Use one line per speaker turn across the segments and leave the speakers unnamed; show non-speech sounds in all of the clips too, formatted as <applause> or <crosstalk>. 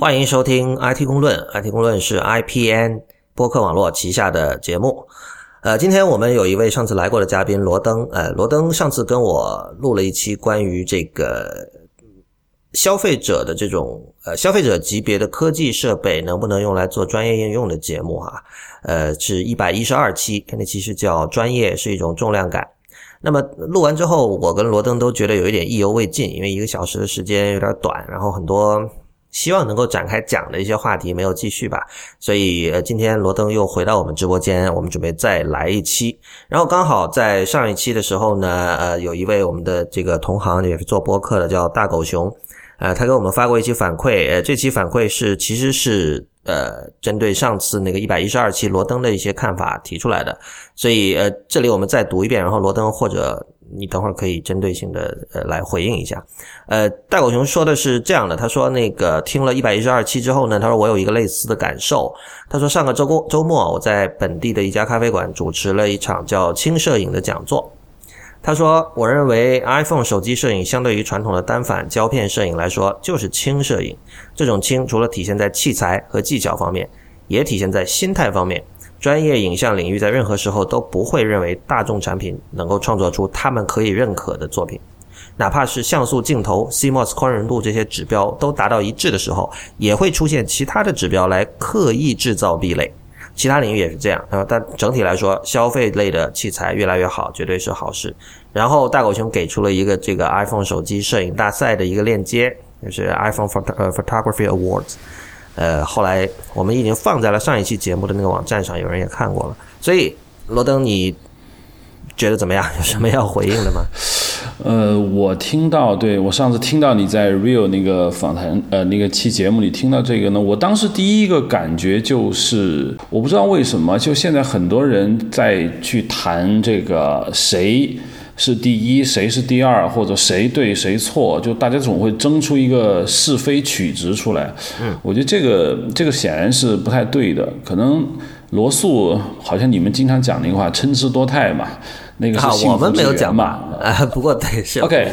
欢迎收听 IT 公论，IT 公论是 IPN 播客网络旗下的节目。呃，今天我们有一位上次来过的嘉宾罗登，呃，罗登上次跟我录了一期关于这个消费者的这种呃消费者级别的科技设备能不能用来做专业应用的节目哈，呃，是一百一十二期，那期是叫专业是一种重量感。那么录完之后，我跟罗登都觉得有一点意犹未尽，因为一个小时的时间有点短，然后很多。希望能够展开讲的一些话题没有继续吧，所以呃，今天罗登又回到我们直播间，我们准备再来一期。然后刚好在上一期的时候呢，呃，有一位我们的这个同行也是做播客的，叫大狗熊，呃，他给我们发过一期反馈，呃，这期反馈是其实是呃针对上次那个一百一十二期罗登的一些看法提出来的，所以呃，这里我们再读一遍，然后罗登或者。你等会儿可以针对性的呃来回应一下，呃，大狗熊说的是这样的，他说那个听了一百一十二期之后呢，他说我有一个类似的感受，他说上个周周周末我在本地的一家咖啡馆主持了一场叫轻摄影的讲座，他说我认为 iPhone 手机摄影相对于传统的单反胶片摄影来说就是轻摄影，这种轻除了体现在器材和技巧方面，也体现在心态方面。专业影像领域在任何时候都不会认为大众产品能够创作出他们可以认可的作品，哪怕是像素镜头、CMOS 宽容度这些指标都达到一致的时候，也会出现其他的指标来刻意制造壁垒。其他领域也是这样啊，但整体来说，消费类的器材越来越好，绝对是好事。然后大狗熊给出了一个这个 iPhone 手机摄影大赛的一个链接，就是 iPhone Photography Awards。呃，后来我们已经放在了上一期节目的那个网站上，有人也看过了。所以罗登，你觉得怎么样？<laughs> 有什么要回应的吗？<laughs>
呃，我听到，对我上次听到你在 Real 那个访谈，呃，那个期节目里听到这个呢，我当时第一个感觉就是，我不知道为什么，就现在很多人在去谈这个谁。是第一，谁是第二，或者谁对谁错，就大家总会争出一个是非曲直出来。
嗯，
我觉得这个这个显然是不太对的。可能罗素好像你们经常讲那个话“参差多态”嘛，那个是幸福之源
嘛。啊，<laughs> 不过对是
OK。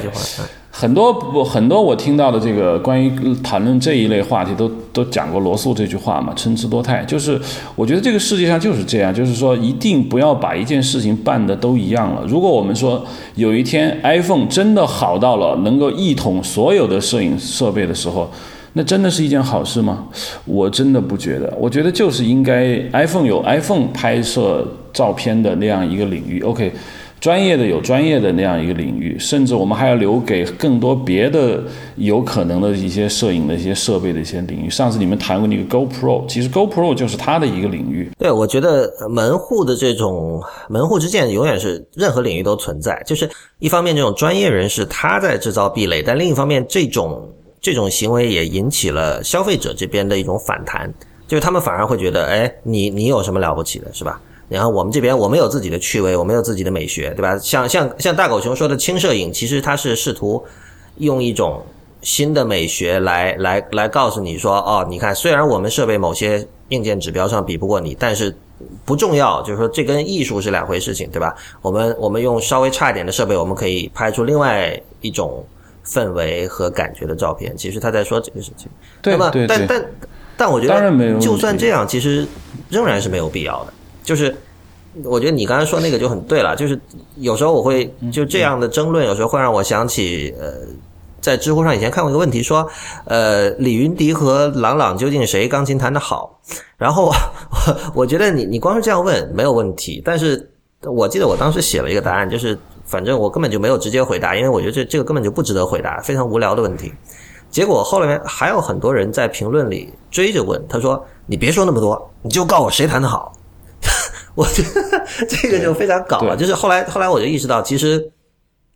很多不很多，我听到的这个关于谈论这一类话题，都都讲过罗素这句话嘛，参差多态。就是我觉得这个世界上就是这样，就是说一定不要把一件事情办的都一样了。如果我们说有一天 iPhone 真的好到了能够一统所有的摄影设备的时候，那真的是一件好事吗？我真的不觉得。我觉得就是应该 iPhone 有 iPhone 拍摄照片的那样一个领域。OK。专业的有专业的那样一个领域，甚至我们还要留给更多别的有可能的一些摄影的一些设备的一些领域。上次你们谈过那个 GoPro，其实 GoPro 就是它的一个领域。
对，我觉得门户的这种门户之见永远是任何领域都存在。就是一方面这种专业人士他在制造壁垒，但另一方面这种这种行为也引起了消费者这边的一种反弹，就是他们反而会觉得，哎，你你有什么了不起的，是吧？然后我们这边，我们有自己的趣味，我们有自己的美学，对吧？像像像大狗熊说的轻摄影，其实它是试图用一种新的美学来来来告诉你说，哦，你看，虽然我们设备某些硬件指标上比不过你，但是不重要，就是说这跟艺术是两回事情，对吧？我们我们用稍微差一点的设备，我们可以拍出另外一种氛围和感觉的照片。其实他在说这个事情，
对
吧？但但但我觉得，就算这样，其实仍然是没有必要的。就是，我觉得你刚才说那个就很对了。就是有时候我会就这样的争论，有时候会让我想起，呃，在知乎上以前看过一个问题，说，呃，李云迪和郎朗究竟谁钢琴弹得好？然后我觉得你你光是这样问没有问题，但是我记得我当时写了一个答案，就是反正我根本就没有直接回答，因为我觉得这这个根本就不值得回答，非常无聊的问题。结果后来还有很多人在评论里追着问，他说：“你别说那么多，你就告诉我谁弹得好。”我觉得这个就非常搞了，就是后来后来我就意识到，其实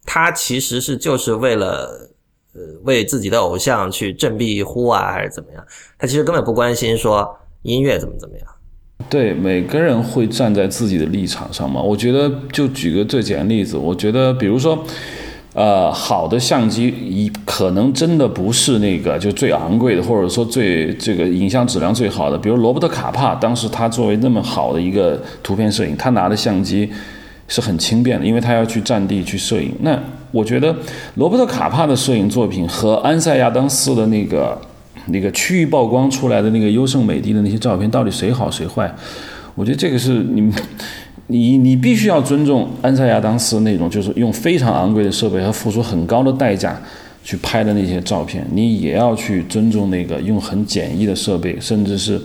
他其实是就是为了呃为自己的偶像去振臂一呼啊，还是怎么样？他其实根本不关心说音乐怎么怎么样。
对，每个人会站在自己的立场上嘛。我觉得就举个最简单例子，我觉得比如说。呃，好的相机一可能真的不是那个就最昂贵的，或者说最这个影像质量最好的。比如罗伯特卡帕，当时他作为那么好的一个图片摄影，他拿的相机是很轻便的，因为他要去战地去摄影。那我觉得罗伯特卡帕的摄影作品和安塞亚当斯的那个那个区域曝光出来的那个优胜美地的那些照片，到底谁好谁坏？我觉得这个是你们你你必须要尊重安塞亚当斯那种，就是用非常昂贵的设备和付出很高的代价。去拍的那些照片，你也要去尊重那个用很简易的设备，甚至是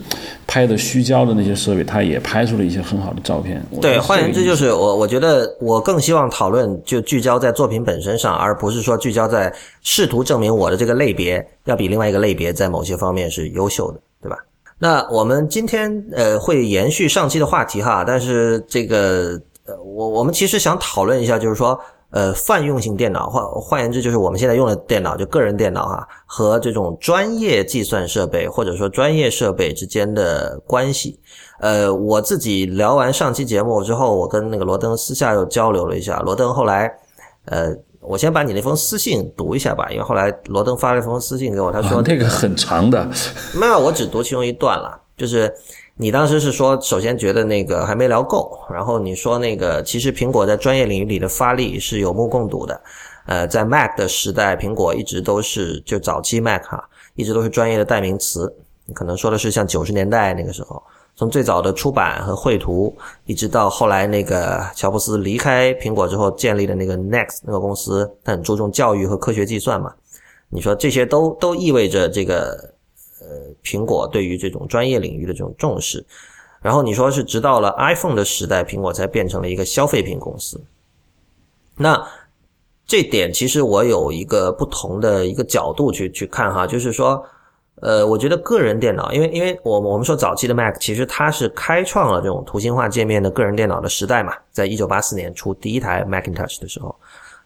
拍的虚焦的那些设备，他也拍出了一些很好的照片。
对，换言之，就是我我觉得我更希望讨论就聚焦在作品本身上，而不是说聚焦在试图证明我的这个类别要比另外一个类别在某些方面是优秀的，对吧？那我们今天呃会延续上期的话题哈，但是这个呃我我们其实想讨论一下，就是说。呃，泛用性电脑换换言之，就是我们现在用的电脑，就个人电脑哈，和这种专业计算设备或者说专业设备之间的关系。呃，我自己聊完上期节目之后，我跟那个罗登私下又交流了一下。罗登后来，呃，我先把你那封私信读一下吧，因为后来罗登发了一封私信给我，他说
那个很长的，<laughs>
没有，我只读其中一段了，就是。你当时是说，首先觉得那个还没聊够，然后你说那个其实苹果在专业领域里的发力是有目共睹的，呃，在 Mac 的时代，苹果一直都是就早期 Mac 哈，一直都是专业的代名词。你可能说的是像九十年代那个时候，从最早的出版和绘图，一直到后来那个乔布斯离开苹果之后建立的那个 Next 那个公司，它很注重教育和科学计算嘛。你说这些都都意味着这个。呃，苹果对于这种专业领域的这种重视，然后你说是直到了 iPhone 的时代，苹果才变成了一个消费品公司。那这点其实我有一个不同的一个角度去去看哈，就是说，呃，我觉得个人电脑，因为因为我我们说早期的 Mac，其实它是开创了这种图形化界面的个人电脑的时代嘛，在一九八四年出第一台 Macintosh 的时候，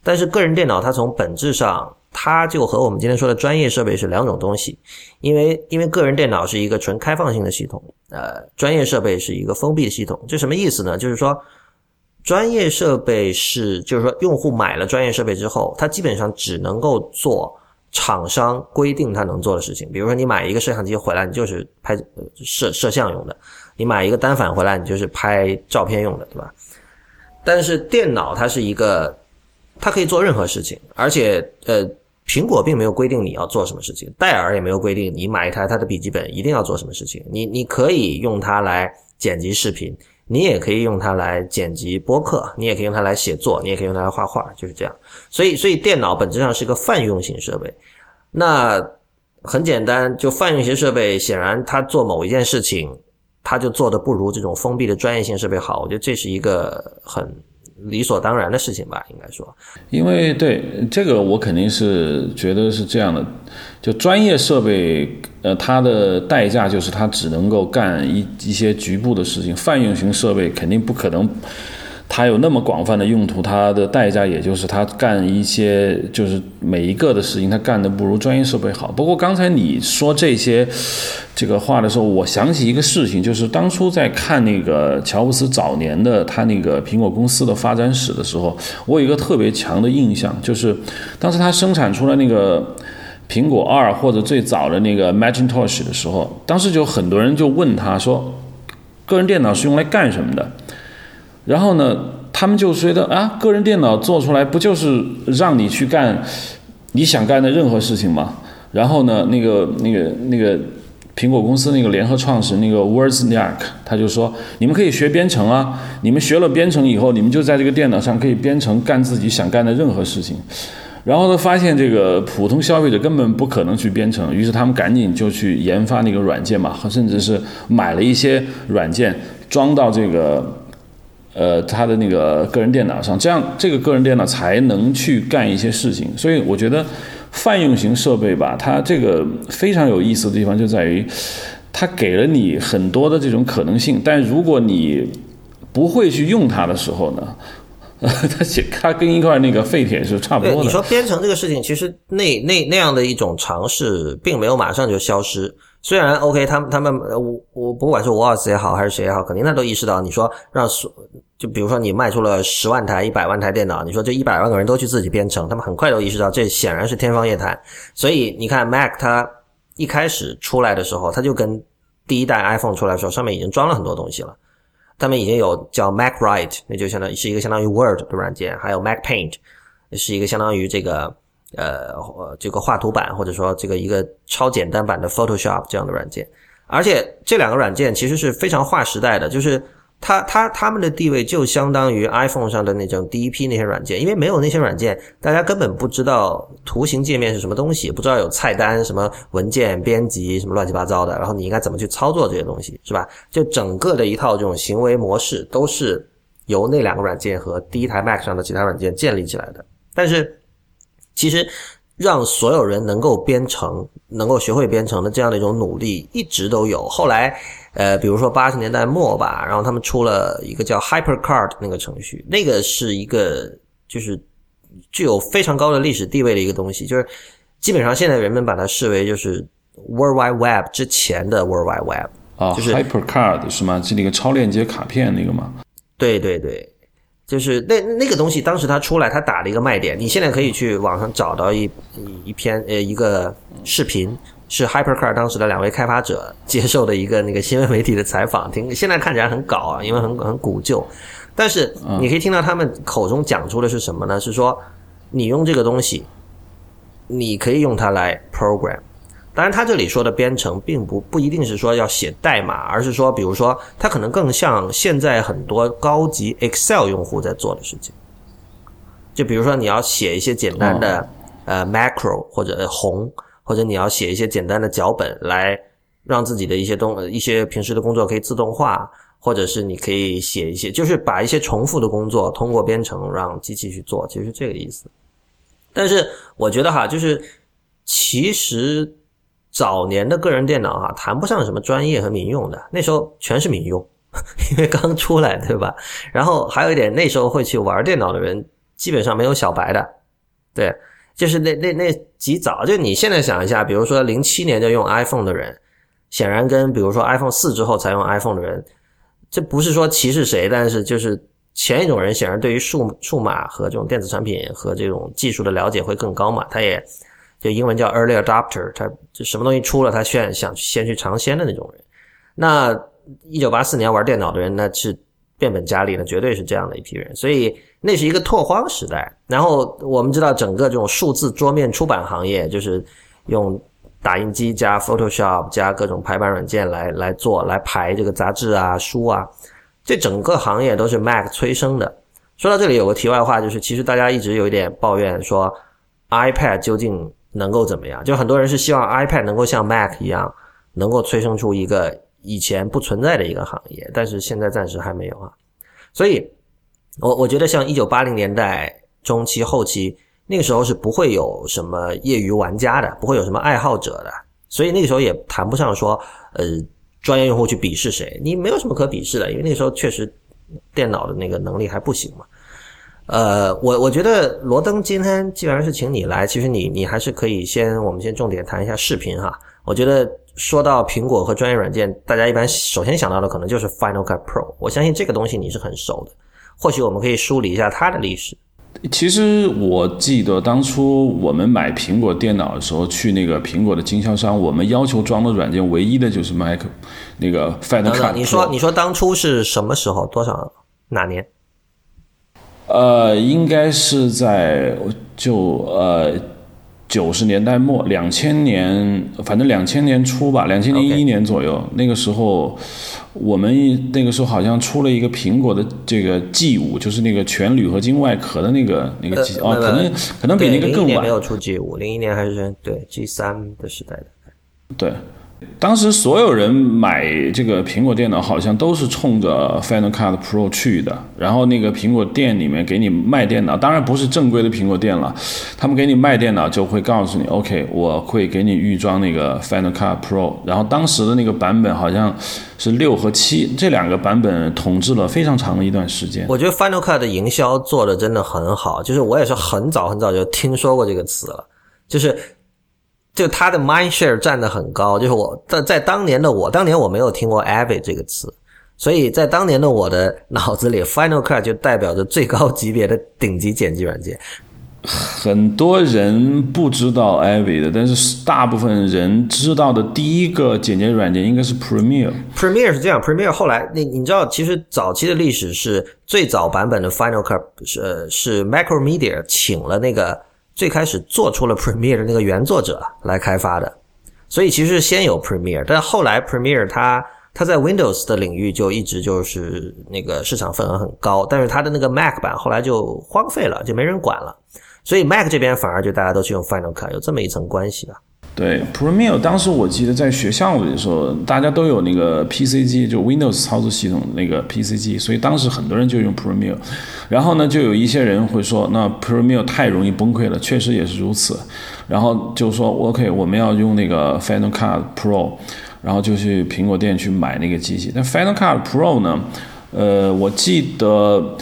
但是个人电脑它从本质上。它就和我们今天说的专业设备是两种东西，因为因为个人电脑是一个纯开放性的系统，呃，专业设备是一个封闭的系统。这什么意思呢？就是说，专业设备是，就是说，用户买了专业设备之后，他基本上只能够做厂商规定他能做的事情。比如说，你买一个摄像机回来，你就是拍摄摄像用的；你买一个单反回来，你就是拍照片用的，对吧？但是电脑它是一个。它可以做任何事情，而且呃，苹果并没有规定你要做什么事情，戴尔也没有规定你买一台它的笔记本一定要做什么事情。你你可以用它来剪辑视频，你也可以用它来剪辑播客，你也可以用它来写作，你也可以用它来画画，就是这样。所以所以电脑本质上是个泛用型设备。那很简单，就泛用型设备，显然它做某一件事情，它就做的不如这种封闭的专业性设备好。我觉得这是一个很。理所当然的事情吧，应该说，
因为对这个我肯定是觉得是这样的，就专业设备，呃，它的代价就是它只能够干一一些局部的事情，泛用型设备肯定不可能。它有那么广泛的用途，它的代价也就是它干一些就是每一个的事情，它干的不如专业设备好。不过刚才你说这些这个话的时候，我想起一个事情，就是当初在看那个乔布斯早年的他那个苹果公司的发展史的时候，我有一个特别强的印象，就是当时他生产出来那个苹果二或者最早的那个 Macintosh 的时候，当时就很多人就问他说，个人电脑是用来干什么的？然后呢，他们就觉得啊，个人电脑做出来不就是让你去干你想干的任何事情吗？然后呢，那个那个那个苹果公司那个联合创始人那个 Wozniak 他就说，你们可以学编程啊，你们学了编程以后，你们就在这个电脑上可以编程干自己想干的任何事情。然后呢，发现这个普通消费者根本不可能去编程，于是他们赶紧就去研发那个软件嘛，甚至是买了一些软件装到这个。呃，他的那个个人电脑上，这样这个个人电脑才能去干一些事情。所以我觉得泛用型设备吧，它这个非常有意思的地方就在于，它给了你很多的这种可能性。但如果你不会去用它的时候呢，<laughs> 它它跟一块那个废铁是差不多的。
你说编程这个事情，其实那那那样的一种尝试，并没有马上就消失。虽然 OK，他们他们我我不管是沃尔斯也好还是谁也好，肯定他都意识到，你说让所就比如说你卖出了十万台、一百万台电脑，你说这一百万个人都去自己编程，他们很快都意识到这显然是天方夜谭。所以你看 Mac 它一开始出来的时候，它就跟第一代 iPhone 出来的时候，上面已经装了很多东西了。他们已经有叫 Mac Write，那就相当于是一个相当于 Word 的软件，还有 Mac Paint，是一个相当于这个呃这个画图板，或者说这个一个超简单版的 Photoshop 这样的软件。而且这两个软件其实是非常划时代的，就是它它它们的地位就相当于 iPhone 上的那种第一批那些软件，因为没有那些软件，大家根本不知道图形界面是什么东西，不知道有菜单、什么文件编辑、什么乱七八糟的，然后你应该怎么去操作这些东西，是吧？就整个的一套这种行为模式都是由那两个软件和第一台 Mac 上的其他软件建立起来的。但是其实。让所有人能够编程，能够学会编程的这样的一种努力一直都有。后来，呃，比如说八十年代末吧，然后他们出了一个叫 HyperCard 那个程序，那个是一个就是具有非常高的历史地位的一个东西，就是基本上现在人们把它视为就是 World Wide Web 之前的 World Wide Web
啊，
就是
HyperCard 是吗？是那个超链接卡片那个吗？
对对对。就是那那个东西，当时它出来，它打了一个卖点。你现在可以去网上找到一一篇呃一个视频，是 HyperCard 当时的两位开发者接受的一个那个新闻媒体的采访。听现在看起来很搞啊，因为很很古旧，但是你可以听到他们口中讲出的是什么呢？是说你用这个东西，你可以用它来 program。当然，他这里说的编程并不不一定是说要写代码，而是说，比如说，它可能更像现在很多高级 Excel 用户在做的事情。就比如说，你要写一些简单的呃 macro 或者宏，或者你要写一些简单的脚本来让自己的一些东一些平时的工作可以自动化，或者是你可以写一些，就是把一些重复的工作通过编程让机器去做，其实是这个意思。但是我觉得哈，就是其实。早年的个人电脑哈，谈不上什么专业和民用的，那时候全是民用，<laughs> 因为刚出来，对吧？然后还有一点，那时候会去玩电脑的人，基本上没有小白的，对，就是那那那极早，就你现在想一下，比如说零七年就用 iPhone 的人，显然跟比如说 iPhone 四之后才用 iPhone 的人，这不是说歧视谁，但是就是前一种人显然对于数数码和这种电子产品和这种技术的了解会更高嘛，他也。就英文叫 early adopter，他就什么东西出了，他先想先去尝鲜的那种人。那一九八四年玩电脑的人，那是变本加厉的，绝对是这样的一批人。所以那是一个拓荒时代。然后我们知道，整个这种数字桌面出版行业，就是用打印机加 Photoshop 加各种排版软件来来做来排这个杂志啊书啊，这整个行业都是 Mac 催生的。说到这里，有个题外话，就是其实大家一直有一点抱怨说 iPad 究竟。能够怎么样？就很多人是希望 iPad 能够像 Mac 一样，能够催生出一个以前不存在的一个行业，但是现在暂时还没有啊。所以，我我觉得像一九八零年代中期后期那个时候是不会有什么业余玩家的，不会有什么爱好者的，所以那个时候也谈不上说呃专业用户去鄙视谁，你没有什么可鄙视的，因为那个时候确实电脑的那个能力还不行嘛。呃，我我觉得罗登今天既然是请你来，其实你你还是可以先，我们先重点谈一下视频哈。我觉得说到苹果和专业软件，大家一般首先想到的可能就是 Final Cut Pro。我相信这个东西你是很熟的，或许我们可以梳理一下它的历史。
其实我记得当初我们买苹果电脑的时候，去那个苹果的经销商，我们要求装的软件唯一的就是 Mac 那个 Final Cut。
你说你说当初是什么时候？多少哪年？
呃，应该是在就呃九十年代末，两千年，反正两千年初吧，两千零一年左右，那个时候我们那个时候好像出了一个苹果的这个 G 五，就是那个全铝合金外壳的那个那个 G，哦，可能可能比那个更晚。
没有出 G 五，零一年还是对 G 三的时代的。
对。当时所有人买这个苹果电脑，好像都是冲着 Final Cut Pro 去的。然后那个苹果店里面给你卖电脑，当然不是正规的苹果店了。他们给你卖电脑就会告诉你，OK，我会给你预装那个 Final Cut Pro。然后当时的那个版本好像是六和七这两个版本统治了非常长的一段时间。
我觉得 Final Cut 的营销做的真的很好，就是我也是很早很早就听说过这个词了，就是。就它的 mind share 占的很高，就是我在在当年的我，当年我没有听过 Avid 这个词，所以在当年的我的脑子里，Final Cut 就代表着最高级别的顶级剪辑软件。
很多人不知道 Avid 的，但是大部分人知道的第一个剪辑软件应该是 Premiere。
Premiere 是这样，Premiere 后来你你知道，其实早期的历史是最早版本的 Final Cut 是是 Macromedia 请了那个。最开始做出了 Premiere 的那个原作者来开发的，所以其实先有 Premiere，但后来 Premiere 它它在 Windows 的领域就一直就是那个市场份额很高，但是它的那个 Mac 版后来就荒废了，就没人管了，所以 Mac 这边反而就大家都去用 Final Cut，有这么一层关系吧。
对，Premiere 当时我记得在学校的时候，大家都有那个 PC 机，就 Windows 操作系统那个 PC 机，所以当时很多人就用 Premiere。然后呢，就有一些人会说，那 Premiere 太容易崩溃了，确实也是如此。然后就说 OK，我们要用那个 Final Cut Pro，然后就去苹果店去买那个机器。但 Final Cut Pro 呢，呃，我记得。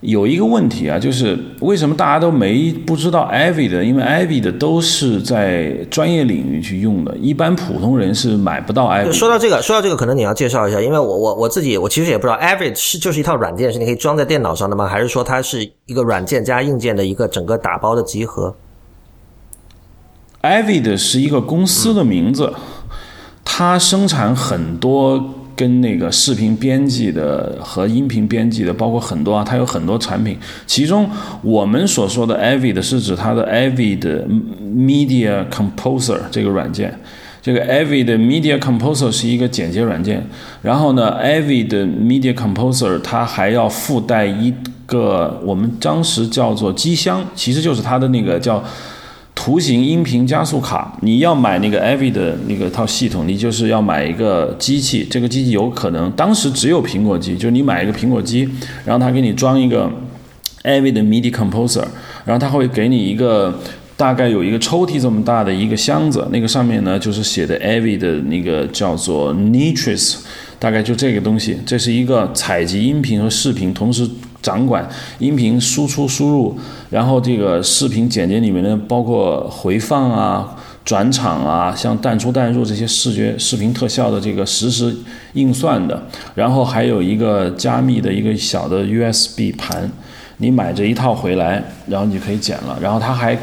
有一个问题啊，就是为什么大家都没不知道 Avid？因为 Avid 都是在专业领域去用的，一般普通人是买不到 Avid。
说到这个，说到这个，可能你要介绍一下，因为我我我自己我其实也不知道 Avid 是就是一套软件，是你可以装在电脑上的吗？还是说它是一个软件加硬件的一个整个打包的集合
？Avid 是一个公司的名字，它生产很多。跟那个视频编辑的和音频编辑的，包括很多啊，它有很多产品。其中我们所说的 Avid 是指它的 Avid Media Composer 这个软件。这个 Avid Media Composer 是一个剪接软件。然后呢，Avid Media Composer 它还要附带一个我们当时叫做机箱，其实就是它的那个叫。图形音频加速卡，你要买那个 Avi 的那个套系统，你就是要买一个机器。这个机器有可能当时只有苹果机，就是你买一个苹果机，然后它给你装一个 Avid MIDI Composer，然后它会给你一个大概有一个抽屉这么大的一个箱子，那个上面呢就是写的 Avi 的那个叫做 Nitrous，大概就这个东西。这是一个采集音频和视频同时。掌管音频输出输入，然后这个视频剪辑里面呢，包括回放啊、转场啊，像淡出淡入这些视觉视频特效的这个实时运算的，然后还有一个加密的一个小的 USB 盘，你买这一套回来，然后你可以剪了，然后它还。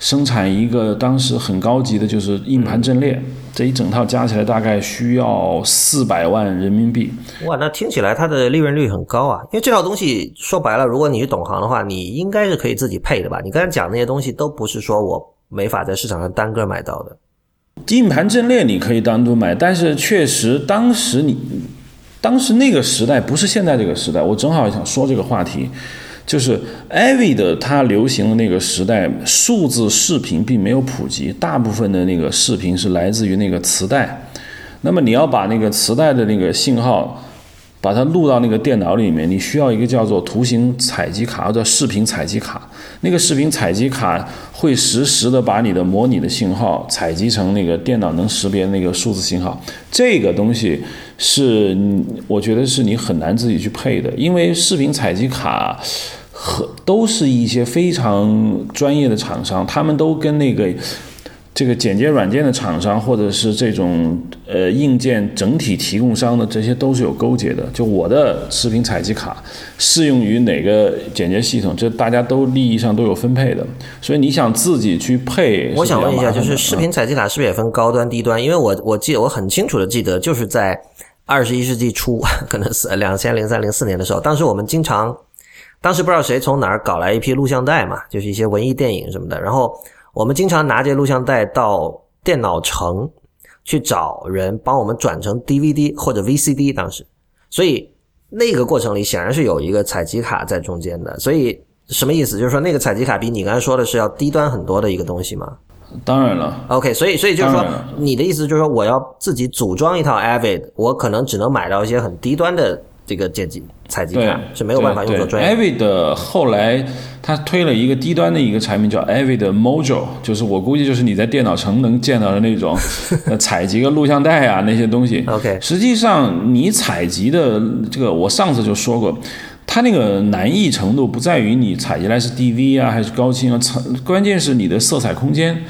生产一个当时很高级的，就是硬盘阵列，这一整套加起来大概需要四百万人民币。
哇，那听起来它的利润率很高啊！因为这套东西说白了，如果你是懂行的话，你应该是可以自己配的吧？你刚才讲那些东西都不是说我没法在市场上单个买到的。
硬盘阵列你可以单独买，但是确实当时你，当时那个时代不是现在这个时代，我正好想说这个话题。就是 Avid 它流行的那个时代，数字视频并没有普及，大部分的那个视频是来自于那个磁带。那么你要把那个磁带的那个信号，把它录到那个电脑里面，你需要一个叫做图形采集卡或者视频采集卡。那个视频采集卡会实时的把你的模拟的信号采集成那个电脑能识别那个数字信号。这个东西是我觉得是你很难自己去配的，因为视频采集卡。和都是一些非常专业的厂商，他们都跟那个这个剪接软件的厂商，或者是这种呃硬件整体提供商的这些都是有勾结的。就我的视频采集卡适用于哪个剪接系统，这大家都利益上都有分配的。所以你想自己去配，
我想问一下，就是视频采集卡是不是也分高端低端？因为我我记得我很清楚的记得，就是在二十一世纪初，可能是两千零三零四年的时候，当时我们经常。当时不知道谁从哪儿搞来一批录像带嘛，就是一些文艺电影什么的。然后我们经常拿这录像带到电脑城去找人帮我们转成 DVD 或者 VCD。当时，所以那个过程里显然是有一个采集卡在中间的。所以什么意思？就是说那个采集卡比你刚才说的是要低端很多的一个东西吗？
当然了。
OK，所以所以就是说你的意思就是说我要自己组装一套 Avid，我可能只能买到一些很低端的。这个剪辑采集卡是没有办法用作专业。
Avid 后来他推了一个低端的一个产品叫 Avid Mojo，就是我估计就是你在电脑城能见到的那种 <laughs> 采集个录像带啊那些东西。
OK，
实际上你采集的这个，我上次就说过，它那个难易程度不在于你采集来是 DV 啊还是高清啊，关键是你的色彩空间，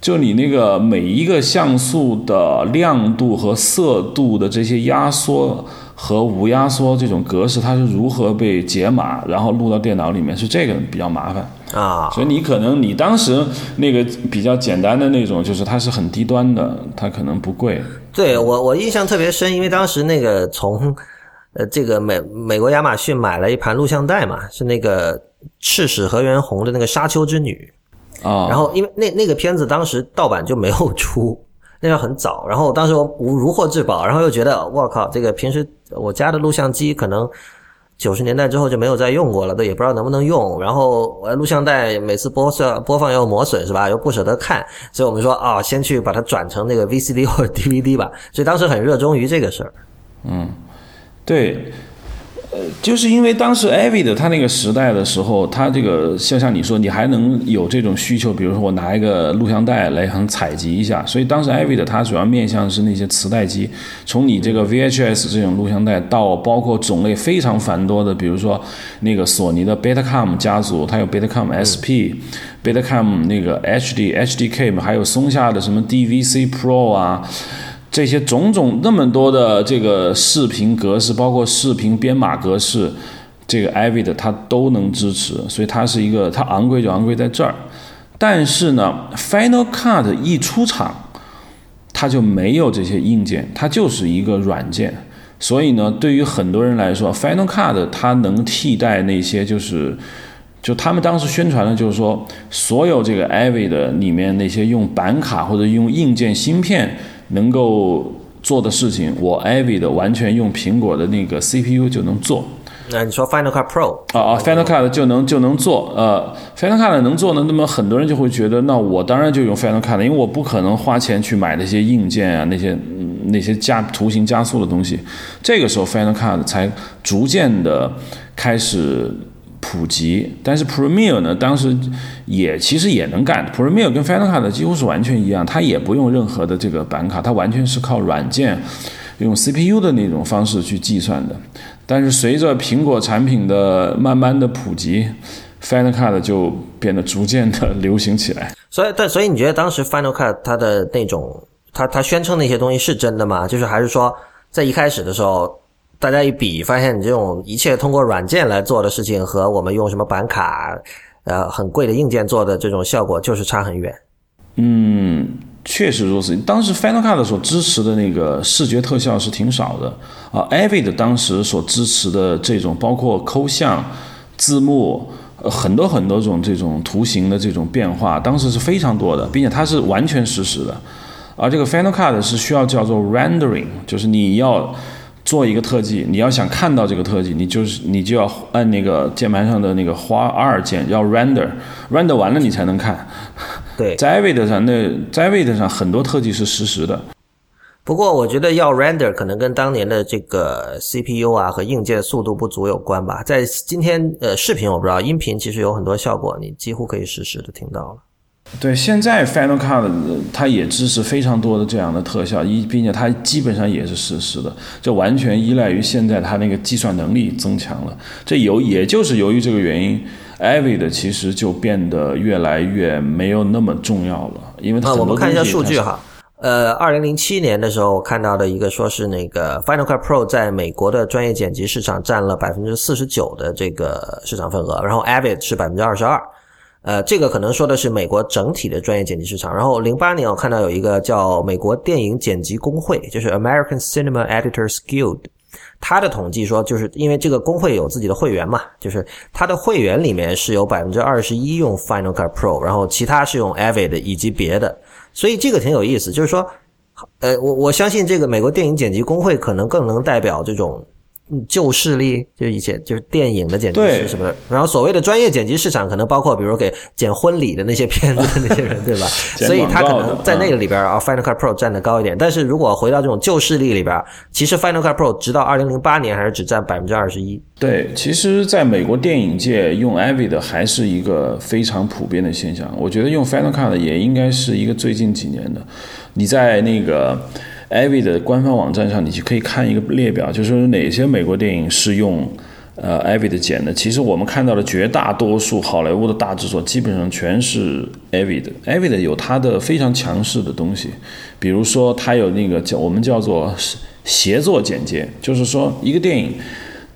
就你那个每一个像素的亮度和色度的这些压缩。和无压缩这种格式，它是如何被解码，然后录到电脑里面，是这个比较麻烦
啊。
所以你可能你当时那个比较简单的那种，就是它是很低端的，它可能不贵。
对我我印象特别深，因为当时那个从呃这个美美国亚马逊买了一盘录像带嘛，是那个赤史河原红的那个《沙丘之女》。
啊，
然后因为那那个片子当时盗版就没有出，那要很早。然后当时我如获至宝，然后又觉得我靠，这个平时我家的录像机可能九十年代之后就没有再用过了，都也不知道能不能用。然后录像带每次播放播放要磨损是吧？又不舍得看，所以我们说啊，先去把它转成那个 VCD 或者 DVD 吧。所以当时很热衷于这个事儿。
嗯，对。呃，就是因为当时 Avid 它那个时代的时候，它这个就像你说，你还能有这种需求，比如说我拿一个录像带来很采集一下，所以当时 Avid 它主要面向是那些磁带机，从你这个 VHS 这种录像带到包括种类非常繁多的，比如说那个索尼的 Betacam 家族，它有 Betacam SP、Betacam 那个 HD、HDK 嘛，还有松下的什么 DVC Pro 啊。这些种种那么多的这个视频格式，包括视频编码格式，这个 Avid 它都能支持，所以它是一个它昂贵就昂贵在这儿。但是呢，Final Cut 一出厂，它就没有这些硬件，它就是一个软件。所以呢，对于很多人来说，Final Cut 它能替代那些就是，就他们当时宣传的就是说，所有这个 Avid 里面那些用板卡或者用硬件芯片。能够做的事情，我 AVI 的完全用苹果的那个 CPU 就能做。
那你说 Final Cut Pro
啊啊，Final Cut 就能就能做。呃，Final Cut 能做呢，那么很多人就会觉得，那我当然就用 Final Cut，了因为我不可能花钱去买那些硬件啊，那些那些加图形加速的东西。这个时候 Final Cut 才逐渐的开始。普及，但是 Premiere 呢，当时也其实也能干。Premiere 跟 Final Cut 几乎是完全一样，它也不用任何的这个板卡，它完全是靠软件，用 CPU 的那种方式去计算的。但是随着苹果产品的慢慢的普及，Final Cut 就变得逐渐的流行起来。
所以，但所以你觉得当时 Final Cut 它的那种，它它宣称那些东西是真的吗？就是还是说在一开始的时候？大家一比，发现你这种一切通过软件来做的事情，和我们用什么板卡，呃，很贵的硬件做的这种效果，就是差很远。
嗯，确实如此。当时 Final Cut 所支持的那个视觉特效是挺少的啊，Avid 当时所支持的这种，包括抠像、字幕，很多很多种这种图形的这种变化，当时是非常多的，并且它是完全实时的。而这个 Final Cut 是需要叫做 Rendering，就是你要。做一个特技，你要想看到这个特技，你就是你就要按那个键盘上的那个花二键，要 render，render 完了你才能看。
对，
在 Avid 上，那在 Avid 上很多特技是实时的。
不过我觉得要 render 可能跟当年的这个 CPU 啊和硬件速度不足有关吧。在今天呃视频我不知道，音频其实有很多效果，你几乎可以实时的听到了。
对，现在 Final Cut 它也支持非常多的这样的特效，一并且它基本上也是实时的，这完全依赖于现在它那个计算能力增强了。这由也就是由于这个原因，Avid 其实就变得越来越没有那么重要了，因为它
我们看一下数据哈，呃，二零零七年的时候我看到的一个说是那个 Final Cut Pro 在美国的专业剪辑市场占了百分之四十九的这个市场份额，然后 Avid 是百分之二十二。呃，这个可能说的是美国整体的专业剪辑市场。然后零八年我看到有一个叫美国电影剪辑工会，就是 American Cinema Editors Guild，他的统计说，就是因为这个工会有自己的会员嘛，就是他的会员里面是有百分之二十一用 Final Cut Pro，然后其他是用 Avid 以及别的，所以这个挺有意思。就是说，呃，我我相信这个美国电影剪辑工会可能更能代表这种。旧势力就以前就是电影的剪辑师什么的，然后所谓的专业剪辑市场可能包括比如给剪婚礼的那些片子的那些人，对吧？<laughs> 所以他可能在那个里边啊，Final Cut Pro 占的高一点。但是如果回到这种旧势力里边，其实 Final Cut Pro 直到二零零八年还是只占百分之二十一。
对，其实在美国电影界用 Avid 还是一个非常普遍的现象。我觉得用 Final Cut 也应该是一个最近几年的。你在那个。Avi 的官方网站上，你就可以看一个列表，就是哪些美国电影是用呃 Avid 剪的。其实我们看到的绝大多数好莱坞的大制作，基本上全是 Avid。Avid 有它的非常强势的东西，比如说它有那个叫我们叫做协作剪接，就是说一个电影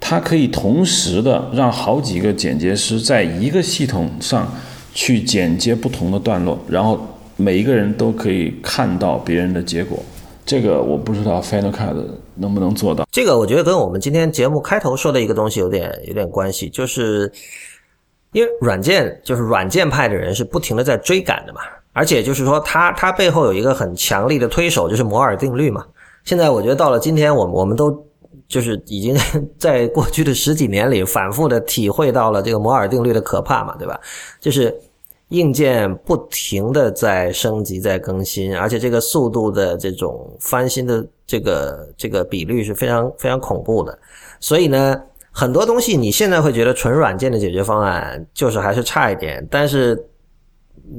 它可以同时的让好几个剪接师在一个系统上去剪接不同的段落，然后每一个人都可以看到别人的结果。这个我不知道 Final Cut 能不能做到。
这个我觉得跟我们今天节目开头说的一个东西有点有点关系，就是因为软件就是软件派的人是不停的在追赶的嘛，而且就是说，它它背后有一个很强力的推手，就是摩尔定律嘛。现在我觉得到了今天，我们我们都就是已经在过去的十几年里反复的体会到了这个摩尔定律的可怕嘛，对吧？就是硬件不停的在升级、在更新，而且这个速度的这种翻新的这个这个比率是非常非常恐怖的，所以呢。很多东西你现在会觉得纯软件的解决方案就是还是差一点，但是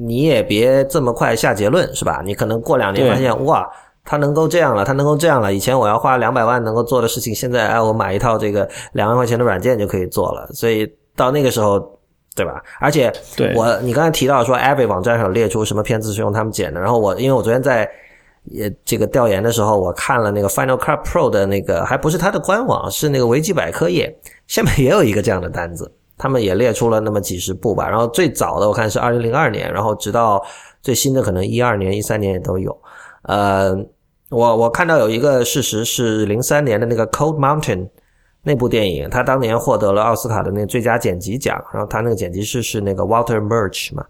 你也别这么快下结论，是吧？你可能过两年发现，哇，它能够这样了，它能够这样了。以前我要花两百万能够做的事情，现在哎，我买一套这个两万块钱的软件就可以做了。所以到那个时候，对吧？而且我你刚才提到说 a v y 网站上列出什么片子是用他们剪的，然后我因为我昨天在。也这个调研的时候，我看了那个 Final Cut Pro 的那个，还不是它的官网，是那个维基百科页，下面也有一个这样的单子，他们也列出了那么几十部吧。然后最早的我看是二零零二年，然后直到最新的可能一二年、一三年也都有。呃，我我看到有一个事实是零三年的那个 Cold Mountain 那部电影，他当年获得了奥斯卡的那个最佳剪辑奖，然后他那个剪辑师是那个 Walter Murch 嘛。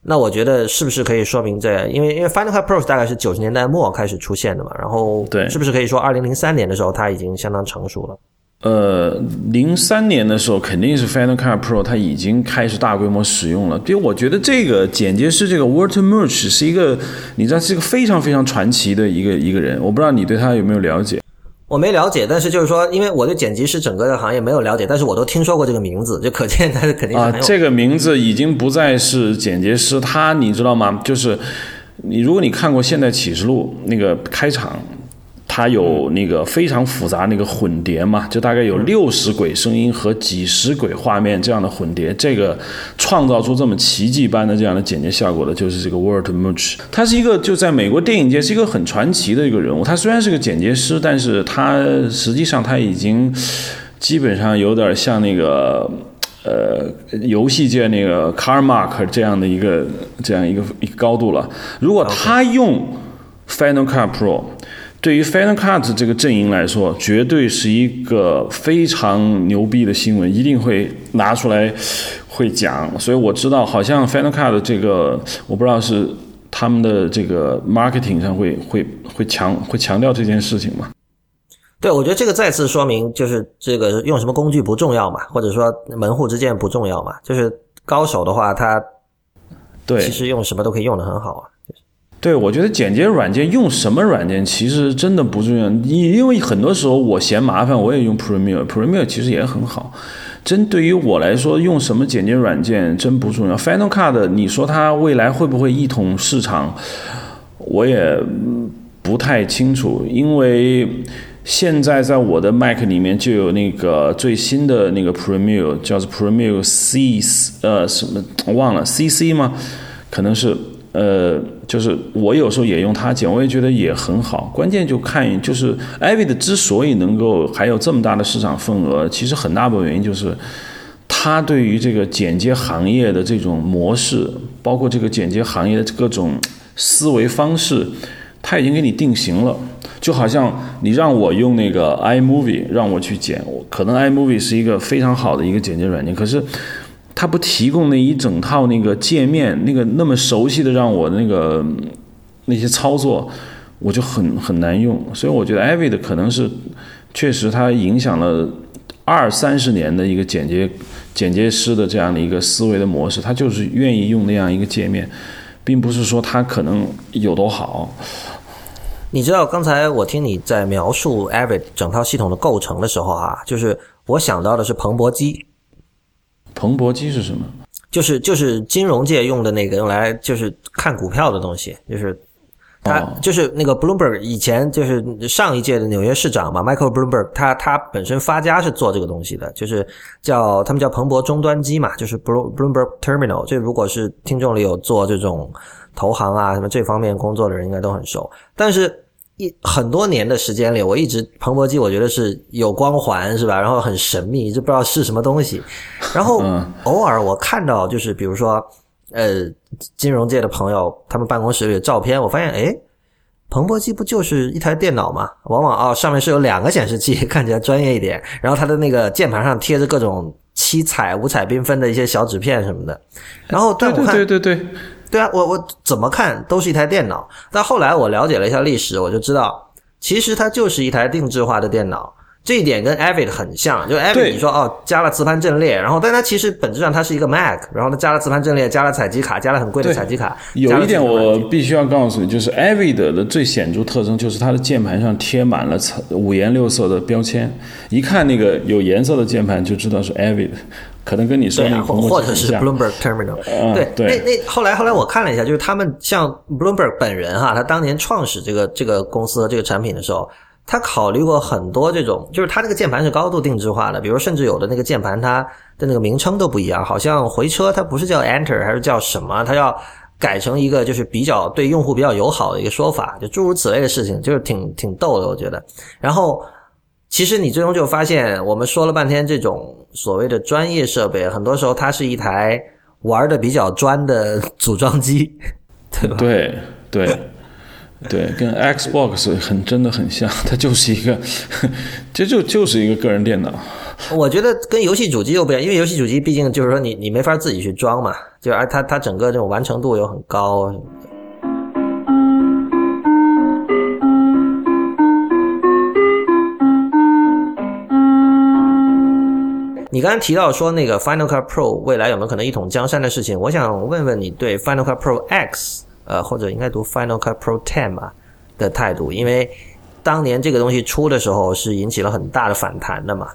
那我觉得是不是可以说明这？因为因为 Final Cut Pro 大概是九十年代末开始出现的嘛，然后
对，
是不是可以说二零零三年的时候它已经相当成熟了？
呃，零三年的时候肯定是 Final Cut Pro 它已经开始大规模使用了。因为我觉得这个剪接师这个 Walter Murch 是一个，你知道是一个非常非常传奇的一个一个人，我不知道你对他有没有了解。
我没了解，但是就是说，因为我对剪辑师整个的行业没有了解，但是我都听说过这个名字，就可见他肯定
啊，这个名字已经不再是剪辑师，他你知道吗？就是你，如果你看过《现代启示录》那个开场。它有那个非常复杂那个混叠嘛，就大概有六十轨声音和几十轨画面这样的混叠，这个创造出这么奇迹般的这样的剪接效果的，就是这个 Walt Much。他是一个就在美国电影界是一个很传奇的一个人物。他虽然是个剪接师，但是他实际上他已经基本上有点像那个呃游戏界那个 Carmack 这样的一个这样一个一个高度了。如果他用 Final Cut Pro。对于 Final Cut 这个阵营来说，绝对是一个非常牛逼的新闻，一定会拿出来会讲。所以我知道，好像 Final Cut 这个，我不知道是他们的这个 marketing 上会会会强会强调这件事情吗？
对，我觉得这个再次说明，就是这个用什么工具不重要嘛，或者说门户之见不重要嘛，就是高手的话，他
对
其实用什么都可以用的很好啊。
对，我觉得剪接软件用什么软件其实真的不重要，因因为很多时候我嫌麻烦，我也用 Premiere，Premiere 其实也很好。真对于我来说，用什么剪接软件真不重要。Final Cut，你说它未来会不会一统市场，我也不太清楚，因为现在在我的 Mac 里面就有那个最新的那个 Premiere，叫做 Premiere C，呃，什么忘了 CC 吗？可能是。呃，就是我有时候也用它剪，我也觉得也很好。关键就看，就是 Avid 之所以能够还有这么大的市场份额，其实很大部分原因就是它对于这个剪接行业的这种模式，包括这个剪接行业的各种思维方式，它已经给你定型了。就好像你让我用那个 iMovie 让我去剪，可能 iMovie 是一个非常好的一个剪接软件，可是。它不提供那一整套那个界面，那个那么熟悉的让我那个那些操作，我就很很难用。所以我觉得 Avid 可能是确实它影响了二三十年的一个剪接剪接师的这样的一个思维的模式。他就是愿意用那样一个界面，并不是说它可能有多好。
你知道刚才我听你在描述 Avid 整套系统的构成的时候啊，就是我想到的是彭博机。
彭博机是什么？
就是就是金融界用的那个用来就是看股票的东西，就是他就是那个 Bloomberg 以前就是上一届的纽约市长嘛，Michael Bloomberg，他他本身发家是做这个东西的，就是叫他们叫彭博终端机嘛，就是 Bloomberg Terminal。这如果是听众里有做这种投行啊什么这方面工作的人，应该都很熟，但是。一很多年的时间里，我一直彭博机，我觉得是有光环，是吧？然后很神秘，就不知道是什么东西。<laughs> 然后偶尔我看到，就是比如说，呃，金融界的朋友他们办公室里的照片，我发现，哎，彭博机不就是一台电脑吗？往往哦，上面是有两个显示器，看起来专业一点。<laughs> 然后它的那个键盘上贴着各种七彩、五彩缤纷的一些小纸片什么的。然后，
对对对对对，
对啊，我我怎么看都是一台电脑。但后来我了解了一下历史，我就知道，其实它就是一台定制化的电脑。这一点跟 Avid 很像，就 Avid 你说哦加了磁盘阵列，然后但它其实本质上它是一个 Mac，然后它加了磁盘阵列，加了采集卡，加了很贵的采集卡。
有一点我必须要告诉你，就是 Avid 的最显著特征就是它的键盘上贴满了五颜六色的标签，一看那个有颜色的键盘就知道是 Avid，可能跟你说那个
或者是 Bloomberg Terminal。对对，那那后来后来我看了一下，就是他们像 Bloomberg 本人哈，他当年创始这个这个公司和这个产品的时候。他考虑过很多这种，就是他那个键盘是高度定制化的，比如甚至有的那个键盘它的那个名称都不一样，好像回车它不是叫 Enter 还是叫什么，它要改成一个就是比较对用户比较友好的一个说法，就诸如此类的事情，就是挺挺逗的，我觉得。然后其实你最终就发现，我们说了半天这种所谓的专业设备，很多时候它是一台玩的比较专的组装机，<laughs> 对吧？
对对。对，跟 Xbox 很真的很像，它就是一个，这就就是一个个人电脑。
我觉得跟游戏主机又不一样，因为游戏主机毕竟就是说你你没法自己去装嘛，就而它它整个这种完成度又很高。你刚才提到说那个 Final Cut Pro 未来有没有可能一统江山的事情，我想问问你对 Final Cut Pro X。呃，或者应该读 Final Cut Pro Ten 吧的态度，因为当年这个东西出的时候是引起了很大的反弹的嘛。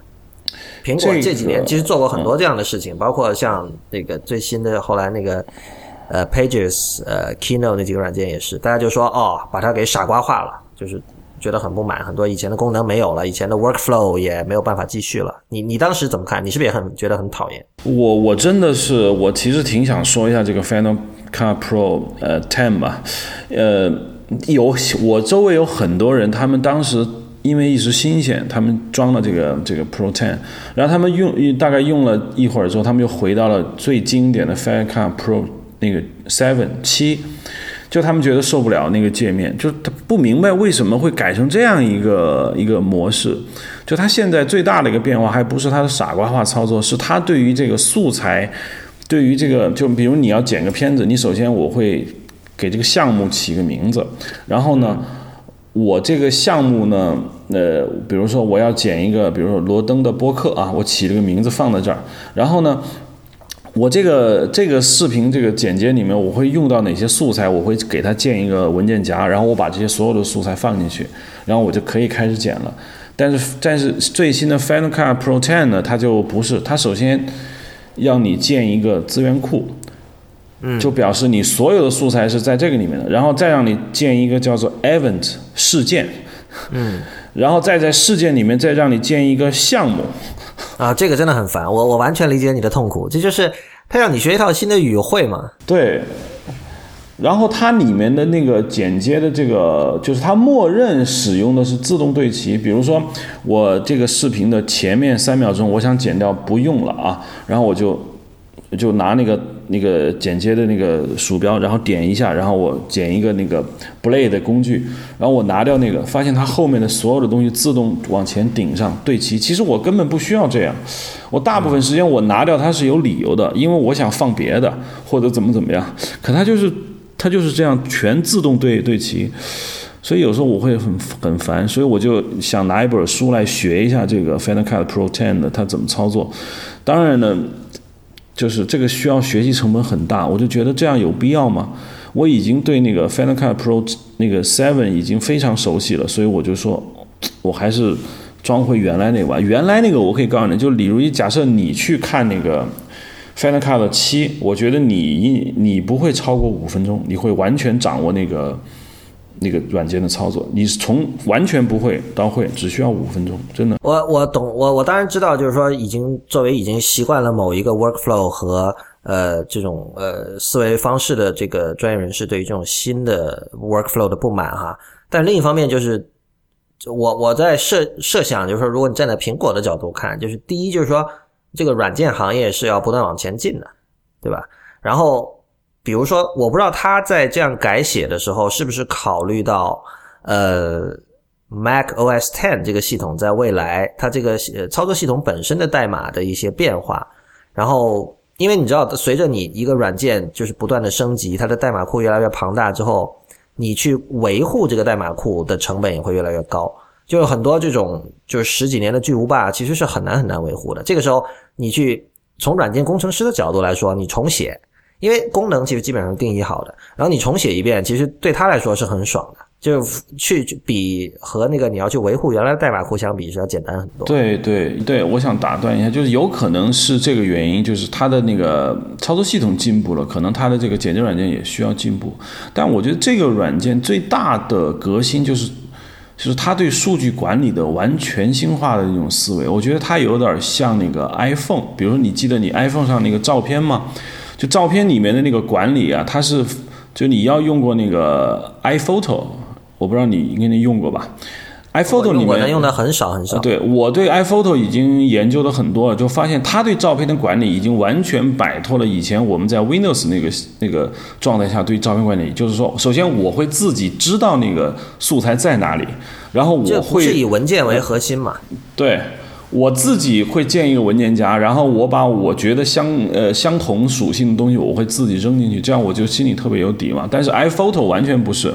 苹果这几年其实做过很多这样的事情，包括像那个最新的后来那个呃 Pages 呃 Keynote 那几个软件也是，大家就说哦，把它给傻瓜化了，就是觉得很不满，很多以前的功能没有了，以前的 Workflow 也没有办法继续了。你你当时怎么看？你是不是也很觉得很讨厌？
我我真的是，我其实挺想说一下这个 Final。Car Pro 呃 Ten 吧，呃有我周围有很多人，他们当时因为一时新鲜，他们装了这个这个 Pro Ten，然后他们用大概用了一会儿之后，他们又回到了最经典的 Final Car Pro 那个 Seven 七，就他们觉得受不了那个界面，就他不明白为什么会改成这样一个一个模式，就他现在最大的一个变化，还不是他的傻瓜化操作，是他对于这个素材。对于这个，就比如你要剪个片子，你首先我会给这个项目起个名字，然后呢，我这个项目呢，呃，比如说我要剪一个，比如说罗登的播客啊，我起了个名字放在这儿，然后呢，我这个这个视频这个剪接里面我会用到哪些素材，我会给它建一个文件夹，然后我把这些所有的素材放进去，然后我就可以开始剪了。但是但是最新的 Final Cut Pro Ten 呢，它就不是，它首先。要你建一个资源库，
嗯，
就表示你所有的素材是在这个里面的，然后再让你建一个叫做 event 事件，
嗯，
然后再在事件里面再让你建一个项目，
啊，这个真的很烦，我我完全理解你的痛苦，这就是他让你学一套新的语汇嘛，
对。然后它里面的那个剪接的这个，就是它默认使用的是自动对齐。比如说，我这个视频的前面三秒钟，我想剪掉不用了啊，然后我就就拿那个那个剪接的那个鼠标，然后点一下，然后我剪一个那个 blade 工具，然后我拿掉那个，发现它后面的所有的东西自动往前顶上对齐。其实我根本不需要这样，我大部分时间我拿掉它是有理由的，因为我想放别的或者怎么怎么样，可它就是。它就是这样全自动对对齐，所以有时候我会很很烦，所以我就想拿一本书来学一下这个 Final Cut Pro Ten 的它怎么操作。当然呢，就是这个需要学习成本很大，我就觉得这样有必要吗？我已经对那个 Final Cut Pro 那个 Seven 已经非常熟悉了，所以我就说，我还是装回原来那个。原来那个我可以告诉你，就李如一假设你去看那个。Final Cut 七，我觉得你你不会超过五分钟，你会完全掌握那个那个软件的操作。你从完全不会到会，只需要五分钟，真的。
我我懂，我我当然知道，就是说已经作为已经习惯了某一个 workflow 和呃这种呃思维方式的这个专业人士，对于这种新的 workflow 的不满哈。但另一方面就是，我我在设设想，就是说，如果你站在苹果的角度看，就是第一就是说。这个软件行业是要不断往前进的，对吧？然后，比如说，我不知道他在这样改写的时候，是不是考虑到，呃，Mac OS Ten 这个系统在未来它这个操作系统本身的代码的一些变化，然后因为你知道，随着你一个软件就是不断的升级，它的代码库越来越庞大之后，你去维护这个代码库的成本也会越来越高。就有很多这种就是十几年的巨无霸，其实是很难很难维护的。这个时候，你去从软件工程师的角度来说，你重写，因为功能其实基本上定义好的，然后你重写一遍，其实对他来说是很爽的。就去比和那个你要去维护原来的代码库相比是要简单很多。
对对对，我想打断一下，就是有可能是这个原因，就是它的那个操作系统进步了，可能它的这个剪辑软件也需要进步。但我觉得这个软件最大的革新就是。就是它对数据管理的完全新化的那种思维，我觉得它有点像那个 iPhone。比如说，你记得你 iPhone 上那个照片吗？就照片里面的那个管理啊，它是就你要用过那个 iPhoto，我不知道你应该用过吧？iPhoto 里面
用的很少很少。
对我对 iPhoto 已经研究的很多了，就发现它对照片的管理已经完全摆脱了以前我们在 Windows 那个那个状态下对照片管理。就是说，首先我会自己知道那个素材在哪里，然后我会
是以文件为核心嘛？
对，我自己会建一个文件夹，然后我把我觉得相呃相同属性的东西我会自己扔进去，这样我就心里特别有底嘛。但是 iPhoto 完全不是。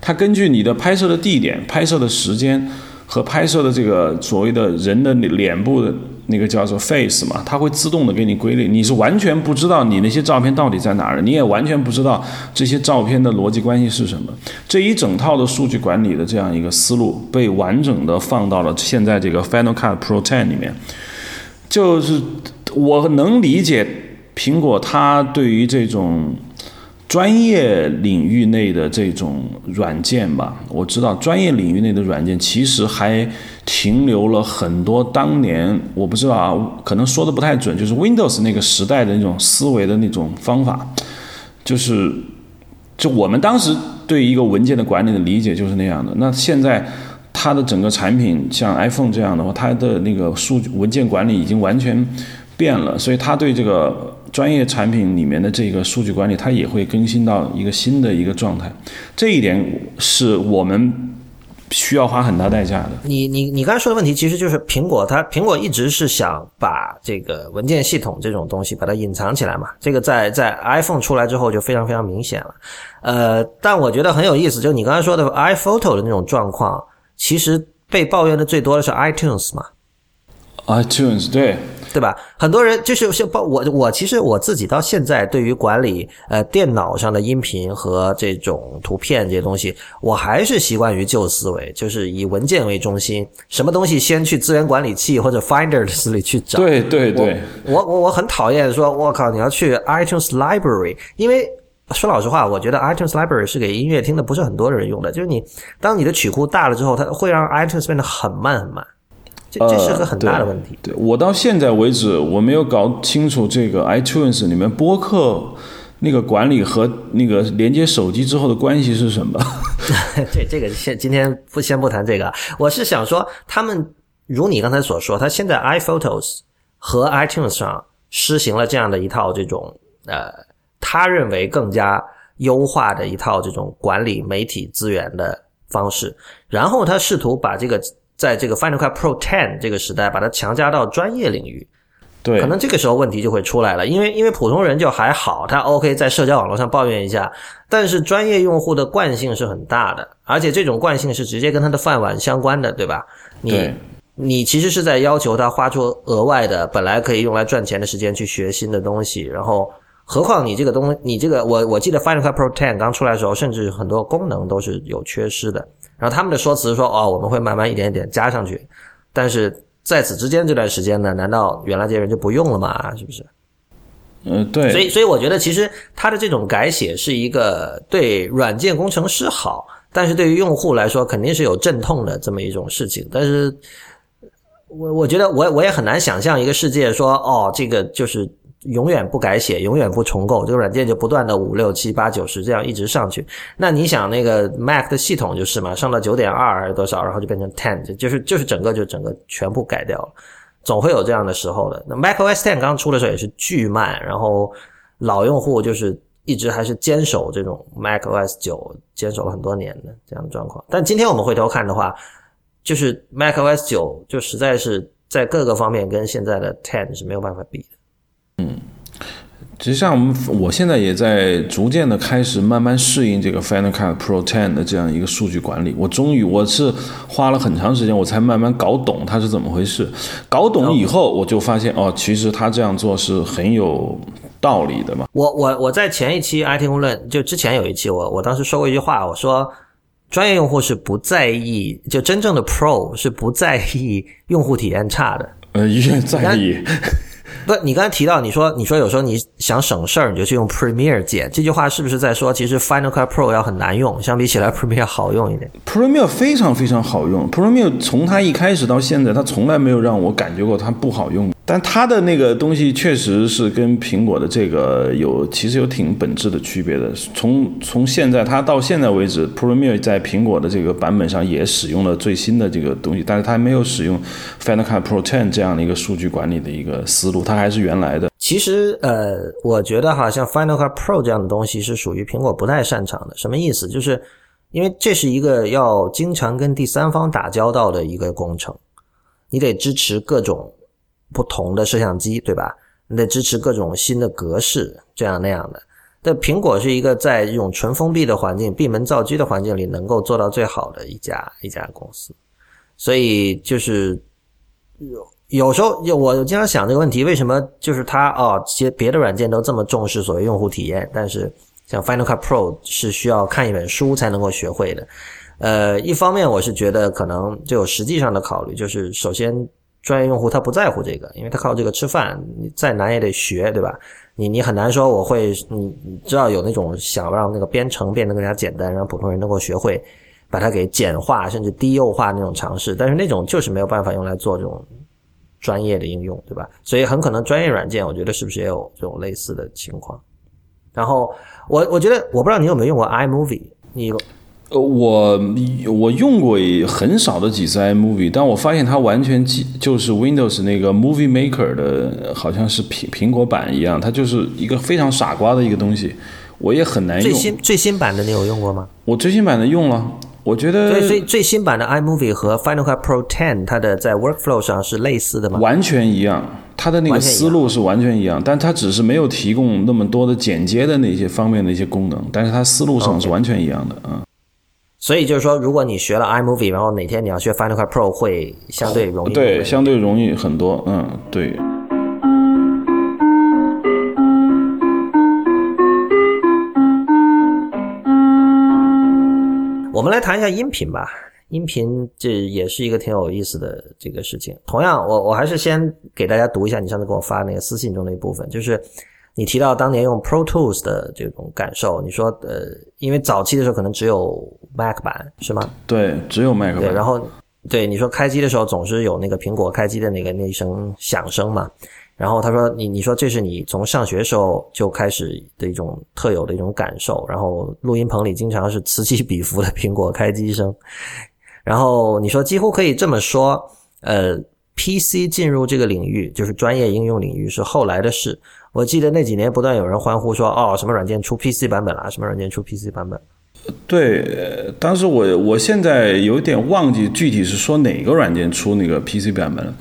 它根据你的拍摄的地点、拍摄的时间和拍摄的这个所谓的人的脸部的那个叫做 face 嘛，它会自动的给你归类。你是完全不知道你那些照片到底在哪儿，你也完全不知道这些照片的逻辑关系是什么。这一整套的数据管理的这样一个思路被完整的放到了现在这个 Final Cut Pro 10里面。就是我能理解苹果它对于这种。专业领域内的这种软件吧，我知道专业领域内的软件其实还停留了很多当年我不知道啊，可能说的不太准，就是 Windows 那个时代的那种思维的那种方法，就是就我们当时对一个文件的管理的理解就是那样的。那现在它的整个产品像 iPhone 这样的话，它的那个数据文件管理已经完全变了，所以它对这个。专业产品里面的这个数据管理，它也会更新到一个新的一个状态，这一点是我们需要花很大代价的。
你你你刚才说的问题，其实就是苹果，它苹果一直是想把这个文件系统这种东西把它隐藏起来嘛。这个在在 iPhone 出来之后就非常非常明显了。呃，但我觉得很有意思，就你刚才说的 iPhoto 的那种状况，其实被抱怨的最多的是 iTunes 嘛。
iTunes 对。
对吧？很多人就是像包我我其实我自己到现在对于管理呃电脑上的音频和这种图片这些东西，我还是习惯于旧思维，就是以文件为中心，什么东西先去资源管理器或者 Finders 里去找。
对对对，
我我我很讨厌说，我靠，你要去 iTunes Library，因为说老实话，我觉得 iTunes Library 是给音乐听的，不是很多人用的。就是你当你的曲库大了之后，它会让 iTunes 变得很慢很慢。这这是个很大的问题。
对我到现在为止，我没有搞清楚这个 iTunes 里面播客那个管理和那个连接手机之后的关系是什么。<laughs>
对，这个先今天不先不谈这个。我是想说，他们如你刚才所说，他现在 iPhotos 和 iTunes 上施行了这样的一套这种呃，他认为更加优化的一套这种管理媒体资源的方式，然后他试图把这个。在这个 Final Cut Pro 10这个时代，把它强加到专业领域，
对，
可能这个时候问题就会出来了。因为因为普通人就还好，他 OK 在社交网络上抱怨一下，但是专业用户的惯性是很大的，而且这种惯性是直接跟他的饭碗相关的，对吧？你你其实是在要求他花出额外的本来可以用来赚钱的时间去学新的东西，然后何况你这个东你这个我我记得 Final Cut Pro 10刚出来的时候，甚至很多功能都是有缺失的。然后他们的说辞说：“哦，我们会慢慢一点一点加上去，但是在此之间这段时间呢，难道原来这些人就不用了吗？是不是？”
嗯，对。
所以，所以我觉得其实他的这种改写是一个对软件工程师好，但是对于用户来说肯定是有阵痛的这么一种事情。但是，我我觉得我我也很难想象一个世界说：“哦，这个就是。”永远不改写，永远不重构，这个软件就不断的五六七八九十这样一直上去。那你想那个 Mac 的系统就是嘛，上到九点二还是多少，然后就变成 ten，就是就是整个就整个全部改掉了，总会有这样的时候的。那 Mac OS Ten 刚出的时候也是巨慢，然后老用户就是一直还是坚守这种 Mac OS 九，坚守了很多年的这样的状况。但今天我们回头看的话，就是 macOS 九就实在是在各个方面跟现在的 Ten 是没有办法比的。
嗯，其实际上我现在也在逐渐的开始慢慢适应这个 Final Cut Pro 10的这样一个数据管理。我终于我是花了很长时间，我才慢慢搞懂它是怎么回事。搞懂以后，我就发现哦，其实他这样做是很有道理的嘛。
我我我在前一期 IT 公论就之前有一期，我我当时说过一句话，我说专业用户是不在意，就真正的 Pro 是不在意用户体验差的。
呃，越在意。
不，你刚才提到你说你说有时候你想省事儿，你就去用 Premiere 剪，这句话是不是在说其实 Final Cut Pro 要很难用，相比起来 Premiere 好用一点
？Premiere 非常非常好用，Premiere 从它一开始到现在，它从来没有让我感觉过它不好用。但它的那个东西确实是跟苹果的这个有其实有挺本质的区别的。从从现在它到现在为止，Premiere 在苹果的这个版本上也使用了最新的这个东西，但是它没有使用 Final Cut Pro 10这样的一个数据管理的一个思路，它还是原来的。
其实呃，我觉得哈，像 Final Cut Pro 这样的东西是属于苹果不太擅长的。什么意思？就是因为这是一个要经常跟第三方打交道的一个工程，你得支持各种。不同的摄像机，对吧？你得支持各种新的格式，这样那样的。但苹果是一个在这种纯封闭的环境、闭门造机的环境里能够做到最好的一家一家公司。所以就是有有时候，我经常想这个问题：为什么就是它哦，些别的软件都这么重视所谓用户体验，但是像 Final Cut Pro 是需要看一本书才能够学会的。呃，一方面我是觉得可能就有实际上的考虑，就是首先。专业用户他不在乎这个，因为他靠这个吃饭，你再难也得学，对吧？你你很难说我会，你知道有那种想让那个编程变得更加简单，让普通人能够学会，把它给简化甚至低幼化那种尝试，但是那种就是没有办法用来做这种专业的应用，对吧？所以很可能专业软件，我觉得是不是也有这种类似的情况？然后我我觉得我不知道你有没有用过 iMovie，你。
呃，我我用过很少的几次 iMovie，但我发现它完全即就是 Windows 那个 Movie Maker 的，好像是苹苹果版一样，它就是一个非常傻瓜的一个东西，我也很难用。
最新最新版的你有用过吗？
我最新版的用了，我觉得。
最最最新版的 iMovie 和 Final Cut Pro 10，它的在 Workflow 上是类似的吗？
完全一样，它的那个思路是完全一样，但它只是没有提供那么多的剪接的那些方面的一些功能，但是它思路上是完全一样的，嗯。
所以就是说，如果你学了 iMovie，然后哪天你要学 Final Cut Pro，会相对容易。
对，相对容易很多。嗯，对。
我们来谈一下音频吧。音频这也是一个挺有意思的这个事情。同样，我我还是先给大家读一下你上次给我发那个私信中的一部分，就是。你提到当年用 Pro Tools 的这种感受，你说呃，因为早期的时候可能只有 Mac 版是吗？
对，只有 Mac 版。
对，然后对你说开机的时候总是有那个苹果开机的那个那一声响声嘛。然后他说你你说这是你从上学时候就开始的一种特有的一种感受。然后录音棚里经常是此起彼伏的苹果开机声。然后你说几乎可以这么说，呃，PC 进入这个领域就是专业应用领域是后来的事。我记得那几年不断有人欢呼说：“哦，什么软件出 PC 版本了？什么软件出 PC 版本？”
对，当时我我现在有点忘记具体是说哪个软件出那个 PC 版本了。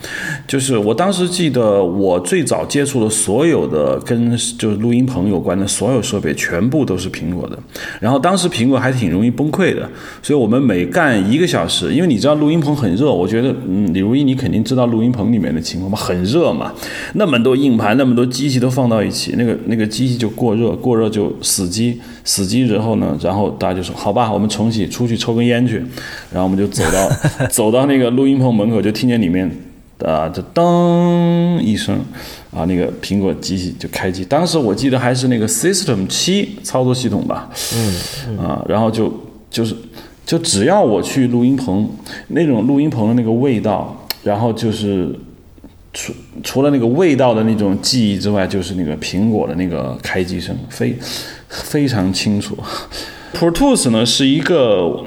就是我当时记得，我最早接触的所有的跟就是录音棚有关的所有设备，全部都是苹果的。然后当时苹果还挺容易崩溃的，所以我们每干一个小时，因为你知道录音棚很热，我觉得嗯，李如一你肯定知道录音棚里面的情况嘛，很热嘛，那么多硬盘，那么多机器都放到一起，那个那个机器就过热，过热就死机。死机之后呢，然后大家就说：“好吧，我们重启，出去抽根烟去。”然后我们就走到 <laughs> 走到那个录音棚门口，就听见里面啊，就噔一声，啊，那个苹果机器就开机。当时我记得还是那个 System 七操作系统吧，嗯，啊，然后就就是就只要我去录音棚，那种录音棚的那个味道，然后就是除除了那个味道的那种记忆之外，就是那个苹果的那个开机声，非。非常清楚，Pro Tools 呢是一个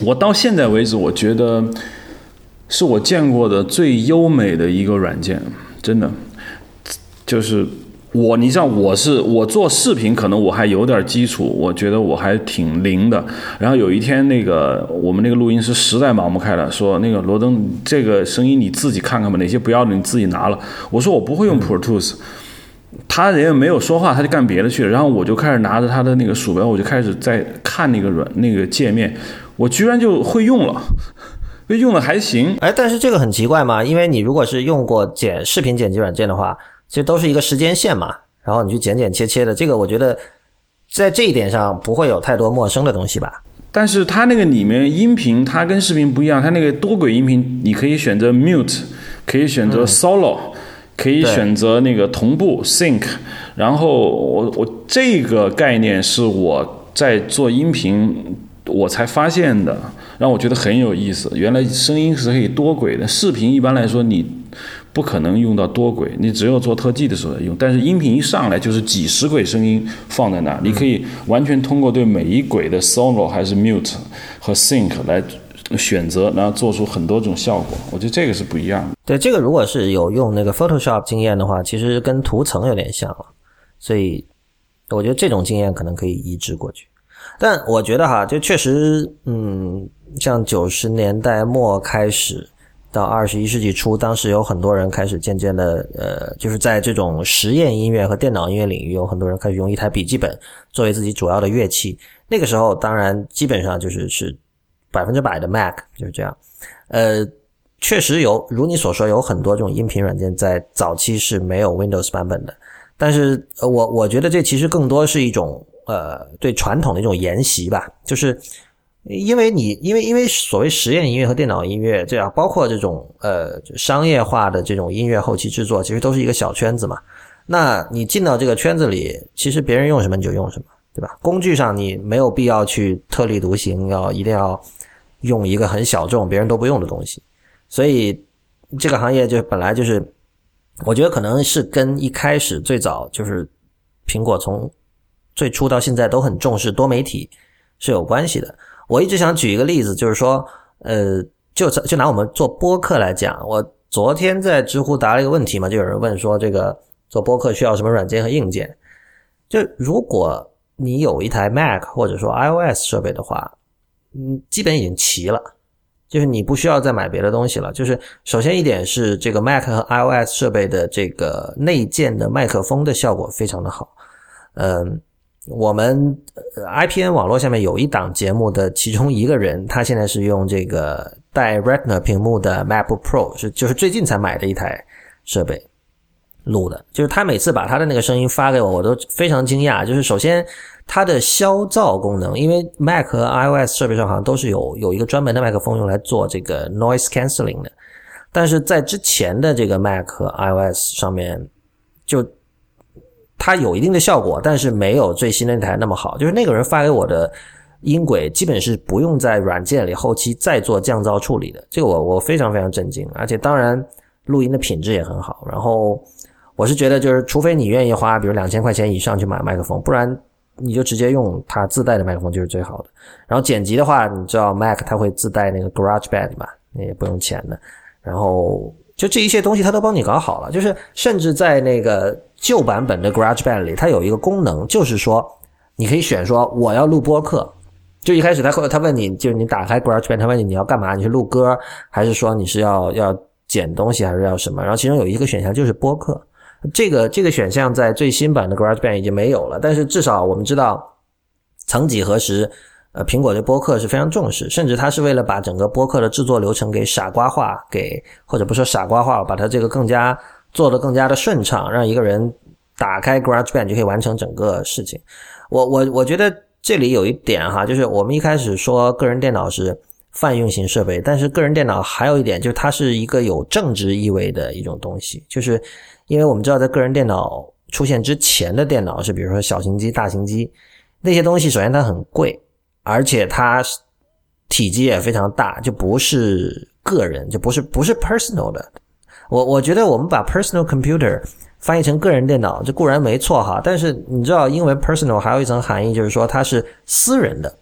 我到现在为止我觉得是我见过的最优美的一个软件，真的，就是我，你像我是我做视频，可能我还有点基础，我觉得我还挺灵的。然后有一天，那个我们那个录音师实在忙不开了，说那个罗登，这个声音你自己看看吧，哪些不要的你自己拿了。我说我不会用 Pro Tools，他人也没有说话，他就干别的去了。然后我就开始拿着他的那个鼠标，我就开始在看那个软那个界面，我居然就会用了，<laughs> 用的还行。
哎，但是这个很奇怪嘛，因为你如果是用过剪视频剪辑软件的话。其实都是一个时间线嘛，然后你去剪剪切切的，这个我觉得在这一点上不会有太多陌生的东西吧。
但是它那个里面音频，它跟视频不一样，它那个多轨音频，你可以选择 mute，可以选择 solo，可以选择那个同步 sync。然后我我这个概念是我在做音频我才发现的，让我觉得很有意思。原来声音是可以多轨的，视频一般来说你。不可能用到多轨，你只有做特技的时候用。但是音频一上来就是几十轨声音放在那，你可以完全通过对每一轨的 solo 还是 mute 和 sync 来选择，然后做出很多种效果。我觉得这个是不一样的。
对，这个如果是有用那个 Photoshop 经验的话，其实跟图层有点像了，所以我觉得这种经验可能可以移植过去。但我觉得哈，就确实，嗯，像九十年代末开始。到二十一世纪初，当时有很多人开始渐渐的，呃，就是在这种实验音乐和电脑音乐领域，有很多人开始用一台笔记本作为自己主要的乐器。那个时候，当然基本上就是是百分之百的 Mac 就是这样。呃，确实有如你所说，有很多这种音频软件在早期是没有 Windows 版本的。但是，我我觉得这其实更多是一种呃对传统的一种沿袭吧，就是。因为你，因为因为所谓实验音乐和电脑音乐这样，包括这种呃商业化的这种音乐后期制作，其实都是一个小圈子嘛。那你进到这个圈子里，其实别人用什么你就用什么，对吧？工具上你没有必要去特立独行，要一定要用一个很小众、别人都不用的东西。所以这个行业就本来就是，我觉得可能是跟一开始最早就是苹果从最初到现在都很重视多媒体是有关系的。我一直想举一个例子，就是说，呃，就就拿我们做播客来讲，我昨天在知乎答了一个问题嘛，就有人问说，这个做播客需要什么软件和硬件？就如果你有一台 Mac 或者说 iOS 设备的话，嗯，基本已经齐了，就是你不需要再买别的东西了。就是首先一点是这个 Mac 和 iOS 设备的这个内建的麦克风的效果非常的好，嗯。我们 IPN 网络下面有一档节目的其中一个人，他现在是用这个带 Retina 屏幕的 Mac Pro，是就是最近才买的一台设备录的。就是他每次把他的那个声音发给我，我都非常惊讶。就是首先它的消噪功能，因为 Mac 和 iOS 设备上好像都是有有一个专门的麦克风用来做这个 noise canceling 的，但是在之前的这个 Mac 和 iOS 上面就。它有一定的效果，但是没有最新的那台那么好。就是那个人发给我的音轨，基本是不用在软件里后期再做降噪处理的。这个我我非常非常震惊，而且当然录音的品质也很好。然后我是觉得，就是除非你愿意花比如两千块钱以上去买麦克风，不然你就直接用它自带的麦克风就是最好的。然后剪辑的话，你知道 Mac 它会自带那个 GarageBand 嘛，那也不用钱的。然后就这一切东西它都帮你搞好了，就是甚至在那个。旧版本的 GarageBand 里，它有一个功能，就是说你可以选说我要录播客。就一开始他会他问你，就是你打开 GarageBand，他问你你要干嘛？你是录歌，还是说你是要要剪东西，还是要什么？然后其中有一个选项就是播客。这个这个选项在最新版的 GarageBand 已经没有了，但是至少我们知道，曾几何时，呃，苹果对播客是非常重视，甚至它是为了把整个播客的制作流程给傻瓜化，给或者不说傻瓜化，把它这个更加。做的更加的顺畅，让一个人打开 GarageBand 就可以完成整个事情。我我我觉得这里有一点哈，就是我们一开始说个人电脑是泛用型设备，但是个人电脑还有一点就是它是一个有政治意味的一种东西，就是因为我们知道在个人电脑出现之前的电脑是比如说小型机、大型机那些东西，首先它很贵，而且它体积也非常大，就不是个人，就不是不是 personal 的。我我觉得我们把 personal computer 翻译成个人电脑，这固然没错哈，但是你知道英文 personal 还有一层含义，就是说它是私人的，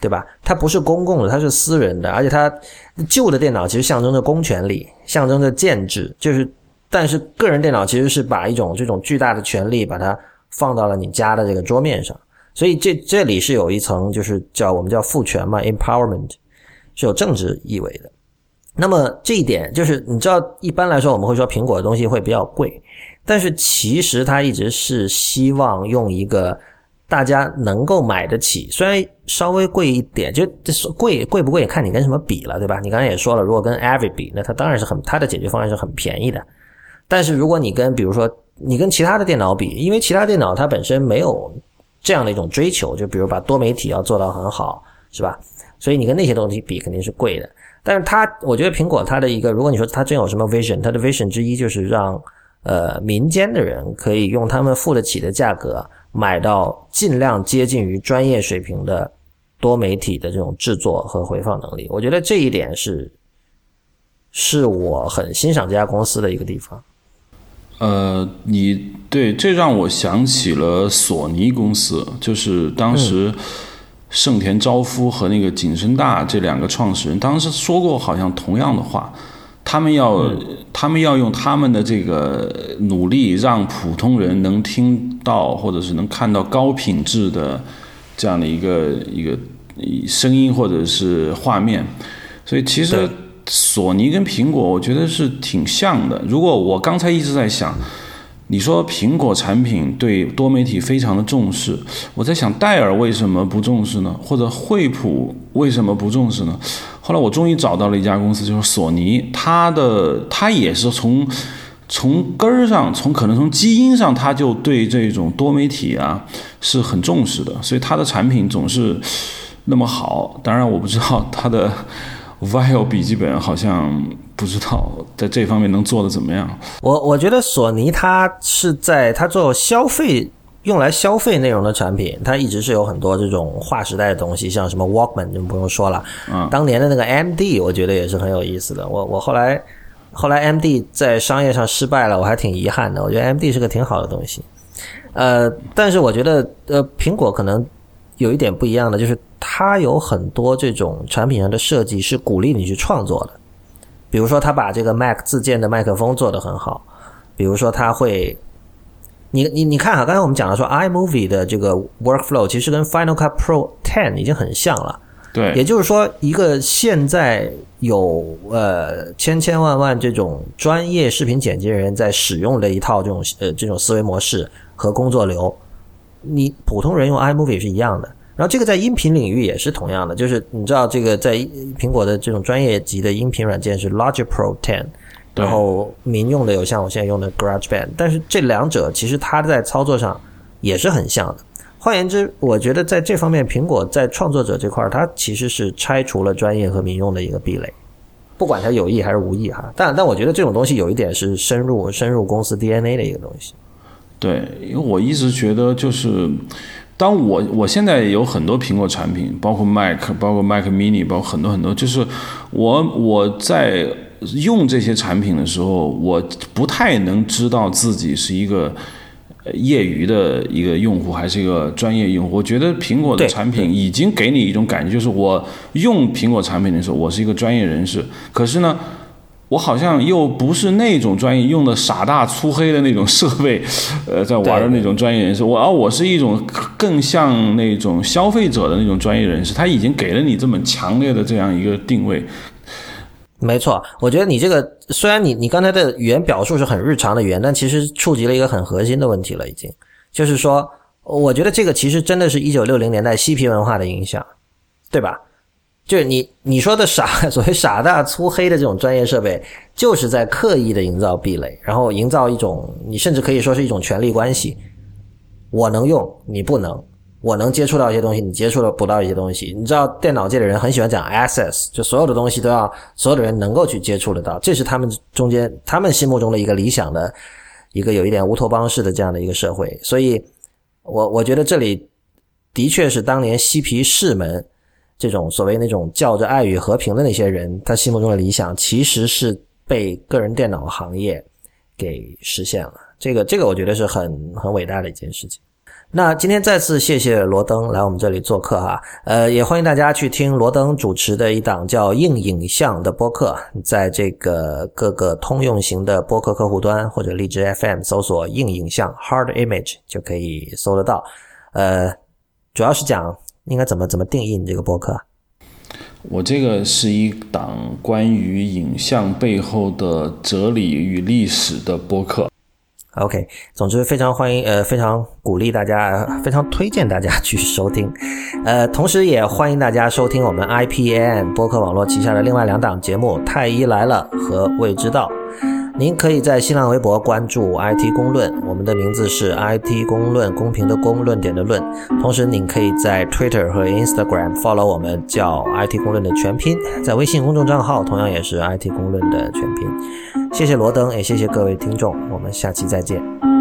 对吧？它不是公共的，它是私人的，而且它旧的电脑其实象征着公权力，象征着建制，就是但是个人电脑其实是把一种这种巨大的权利把它放到了你家的这个桌面上，所以这这里是有一层就是叫我们叫赋权嘛，empowerment 是有政治意味的。那么这一点就是你知道，一般来说我们会说苹果的东西会比较贵，但是其实它一直是希望用一个大家能够买得起，虽然稍微贵一点，就这贵贵不贵看你跟什么比了，对吧？你刚才也说了，如果跟 a v y 比，那它当然是很它的解决方案是很便宜的。但是如果你跟比如说你跟其他的电脑比，因为其他电脑它本身没有这样的一种追求，就比如把多媒体要做到很好，是吧？所以你跟那些东西比肯定是贵的。但是它，我觉得苹果它的一个，如果你说它真有什么 vision，它的 vision 之一就是让呃民间的人可以用他们付得起的价格买到尽量接近于专业水平的多媒体的这种制作和回放能力。我觉得这一点是是我很欣赏这家公司的一个地方。
呃，你对这让我想起了索尼公司，就是当时。盛田昭夫和那个景深大这两个创始人当时说过好像同样的话，他们要他们要用他们的这个努力让普通人能听到或者是能看到高品质的这样的一个一个声音或者是画面，所以其实索尼跟苹果我觉得是挺像的。如果我刚才一直在想。你说苹果产品对多媒体非常的重视，我在想戴尔为什么不重视呢？或者惠普为什么不重视呢？后来我终于找到了一家公司，就是索尼，它的它也是从从根儿上，从可能从基因上，它就对这种多媒体啊是很重视的，所以它的产品总是那么好。当然，我不知道它的 Vio 笔记本好像。不知道在这方面能做的怎么样？
我我觉得索尼它是在它做消费用来消费内容的产品，它一直是有很多这种划时代的东西，像什么 Walkman 就不用说了。嗯，当年的那个 MD 我觉得也是很有意思的。我我后来后来 MD 在商业上失败了，我还挺遗憾的。我觉得 MD 是个挺好的东西。呃，但是我觉得呃苹果可能有一点不一样的，就是它有很多这种产品上的设计是鼓励你去创作的。比如说，他把这个 Mac 自建的麦克风做得很好。比如说，他会，你你你看哈，刚才我们讲了说，iMovie 的这个 workflow 其实跟 Final Cut Pro 10已经很像了。
对，
也就是说，一个现在有呃千千万万这种专业视频剪辑人在使用的一套这种呃这种思维模式和工作流，你普通人用 iMovie 是一样的。然后这个在音频领域也是同样的，就是你知道这个在苹果的这种专业级的音频软件是 Logic Pro Ten，然后民用的有像我现在用的 GarageBand，但是这两者其实它在操作上也是很像的。换言之，我觉得在这方面，苹果在创作者这块儿，它其实是拆除了专业和民用的一个壁垒，不管它有意还是无意哈。但但我觉得这种东西有一点是深入深入公司 DNA 的一个东西。
对，因为我一直觉得就是。当我我现在有很多苹果产品，包括 Mac，包括 Mac Mini，包括很多很多，就是我我在用这些产品的时候，我不太能知道自己是一个业余的一个用户还是一个专业用户。我觉得苹果的产品已经给你一种感觉，就是我用苹果产品的时候，我是一个专业人士。可是呢？我好像又不是那种专业用的傻大粗黑的那种设备，呃，在玩的那种专业人士。我而我是一种更像那种消费者的那种专业人士。他已经给了你这么强烈的这样一个定位。
没错，我觉得你这个虽然你你刚才的语言表述是很日常的语言，但其实触及了一个很核心的问题了。已经就是说，我觉得这个其实真的是一九六零年代嬉皮文化的影响，对吧？就是你你说的傻，<laughs> 所谓傻大粗黑的这种专业设备，就是在刻意的营造壁垒，然后营造一种你甚至可以说是一种权力关系。我能用，你不能；我能接触到一些东西，你接触不到一些东西。你知道，电脑界的人很喜欢讲 access，就所有的东西都要所有的人能够去接触得到，这是他们中间他们心目中的一个理想的一个有一点乌托邦式的这样的一个社会。所以，我我觉得这里的确是当年嬉皮士们。这种所谓那种叫着爱与和平的那些人，他心目中的理想其实是被个人电脑行业给实现了。这个这个，我觉得是很很伟大的一件事情。那今天再次谢谢罗登来我们这里做客哈，呃，也欢迎大家去听罗登主持的一档叫硬影像的播客，在这个各个通用型的播客客户端或者荔枝 FM 搜索硬影像 Hard Image 就可以搜得到。呃，主要是讲应该怎么怎么定义你这个播客。
我这个是一档关于影像背后的哲理与历史的播客。
OK，总之非常欢迎，呃，非常鼓励大家，非常推荐大家去收听，呃，同时也欢迎大家收听我们 IPN 播客网络旗下的另外两档节目《太医来了》和《未知道》。您可以在新浪微博关注 IT 公论，我们的名字是 IT 公论，公平的公，论点的论。同时，您可以在 Twitter 和 Instagram follow 我们，叫 IT 公论的全拼。在微信公众账号同样也是 IT 公论的全拼。谢谢罗登，也谢谢各位听众，我们下期再见。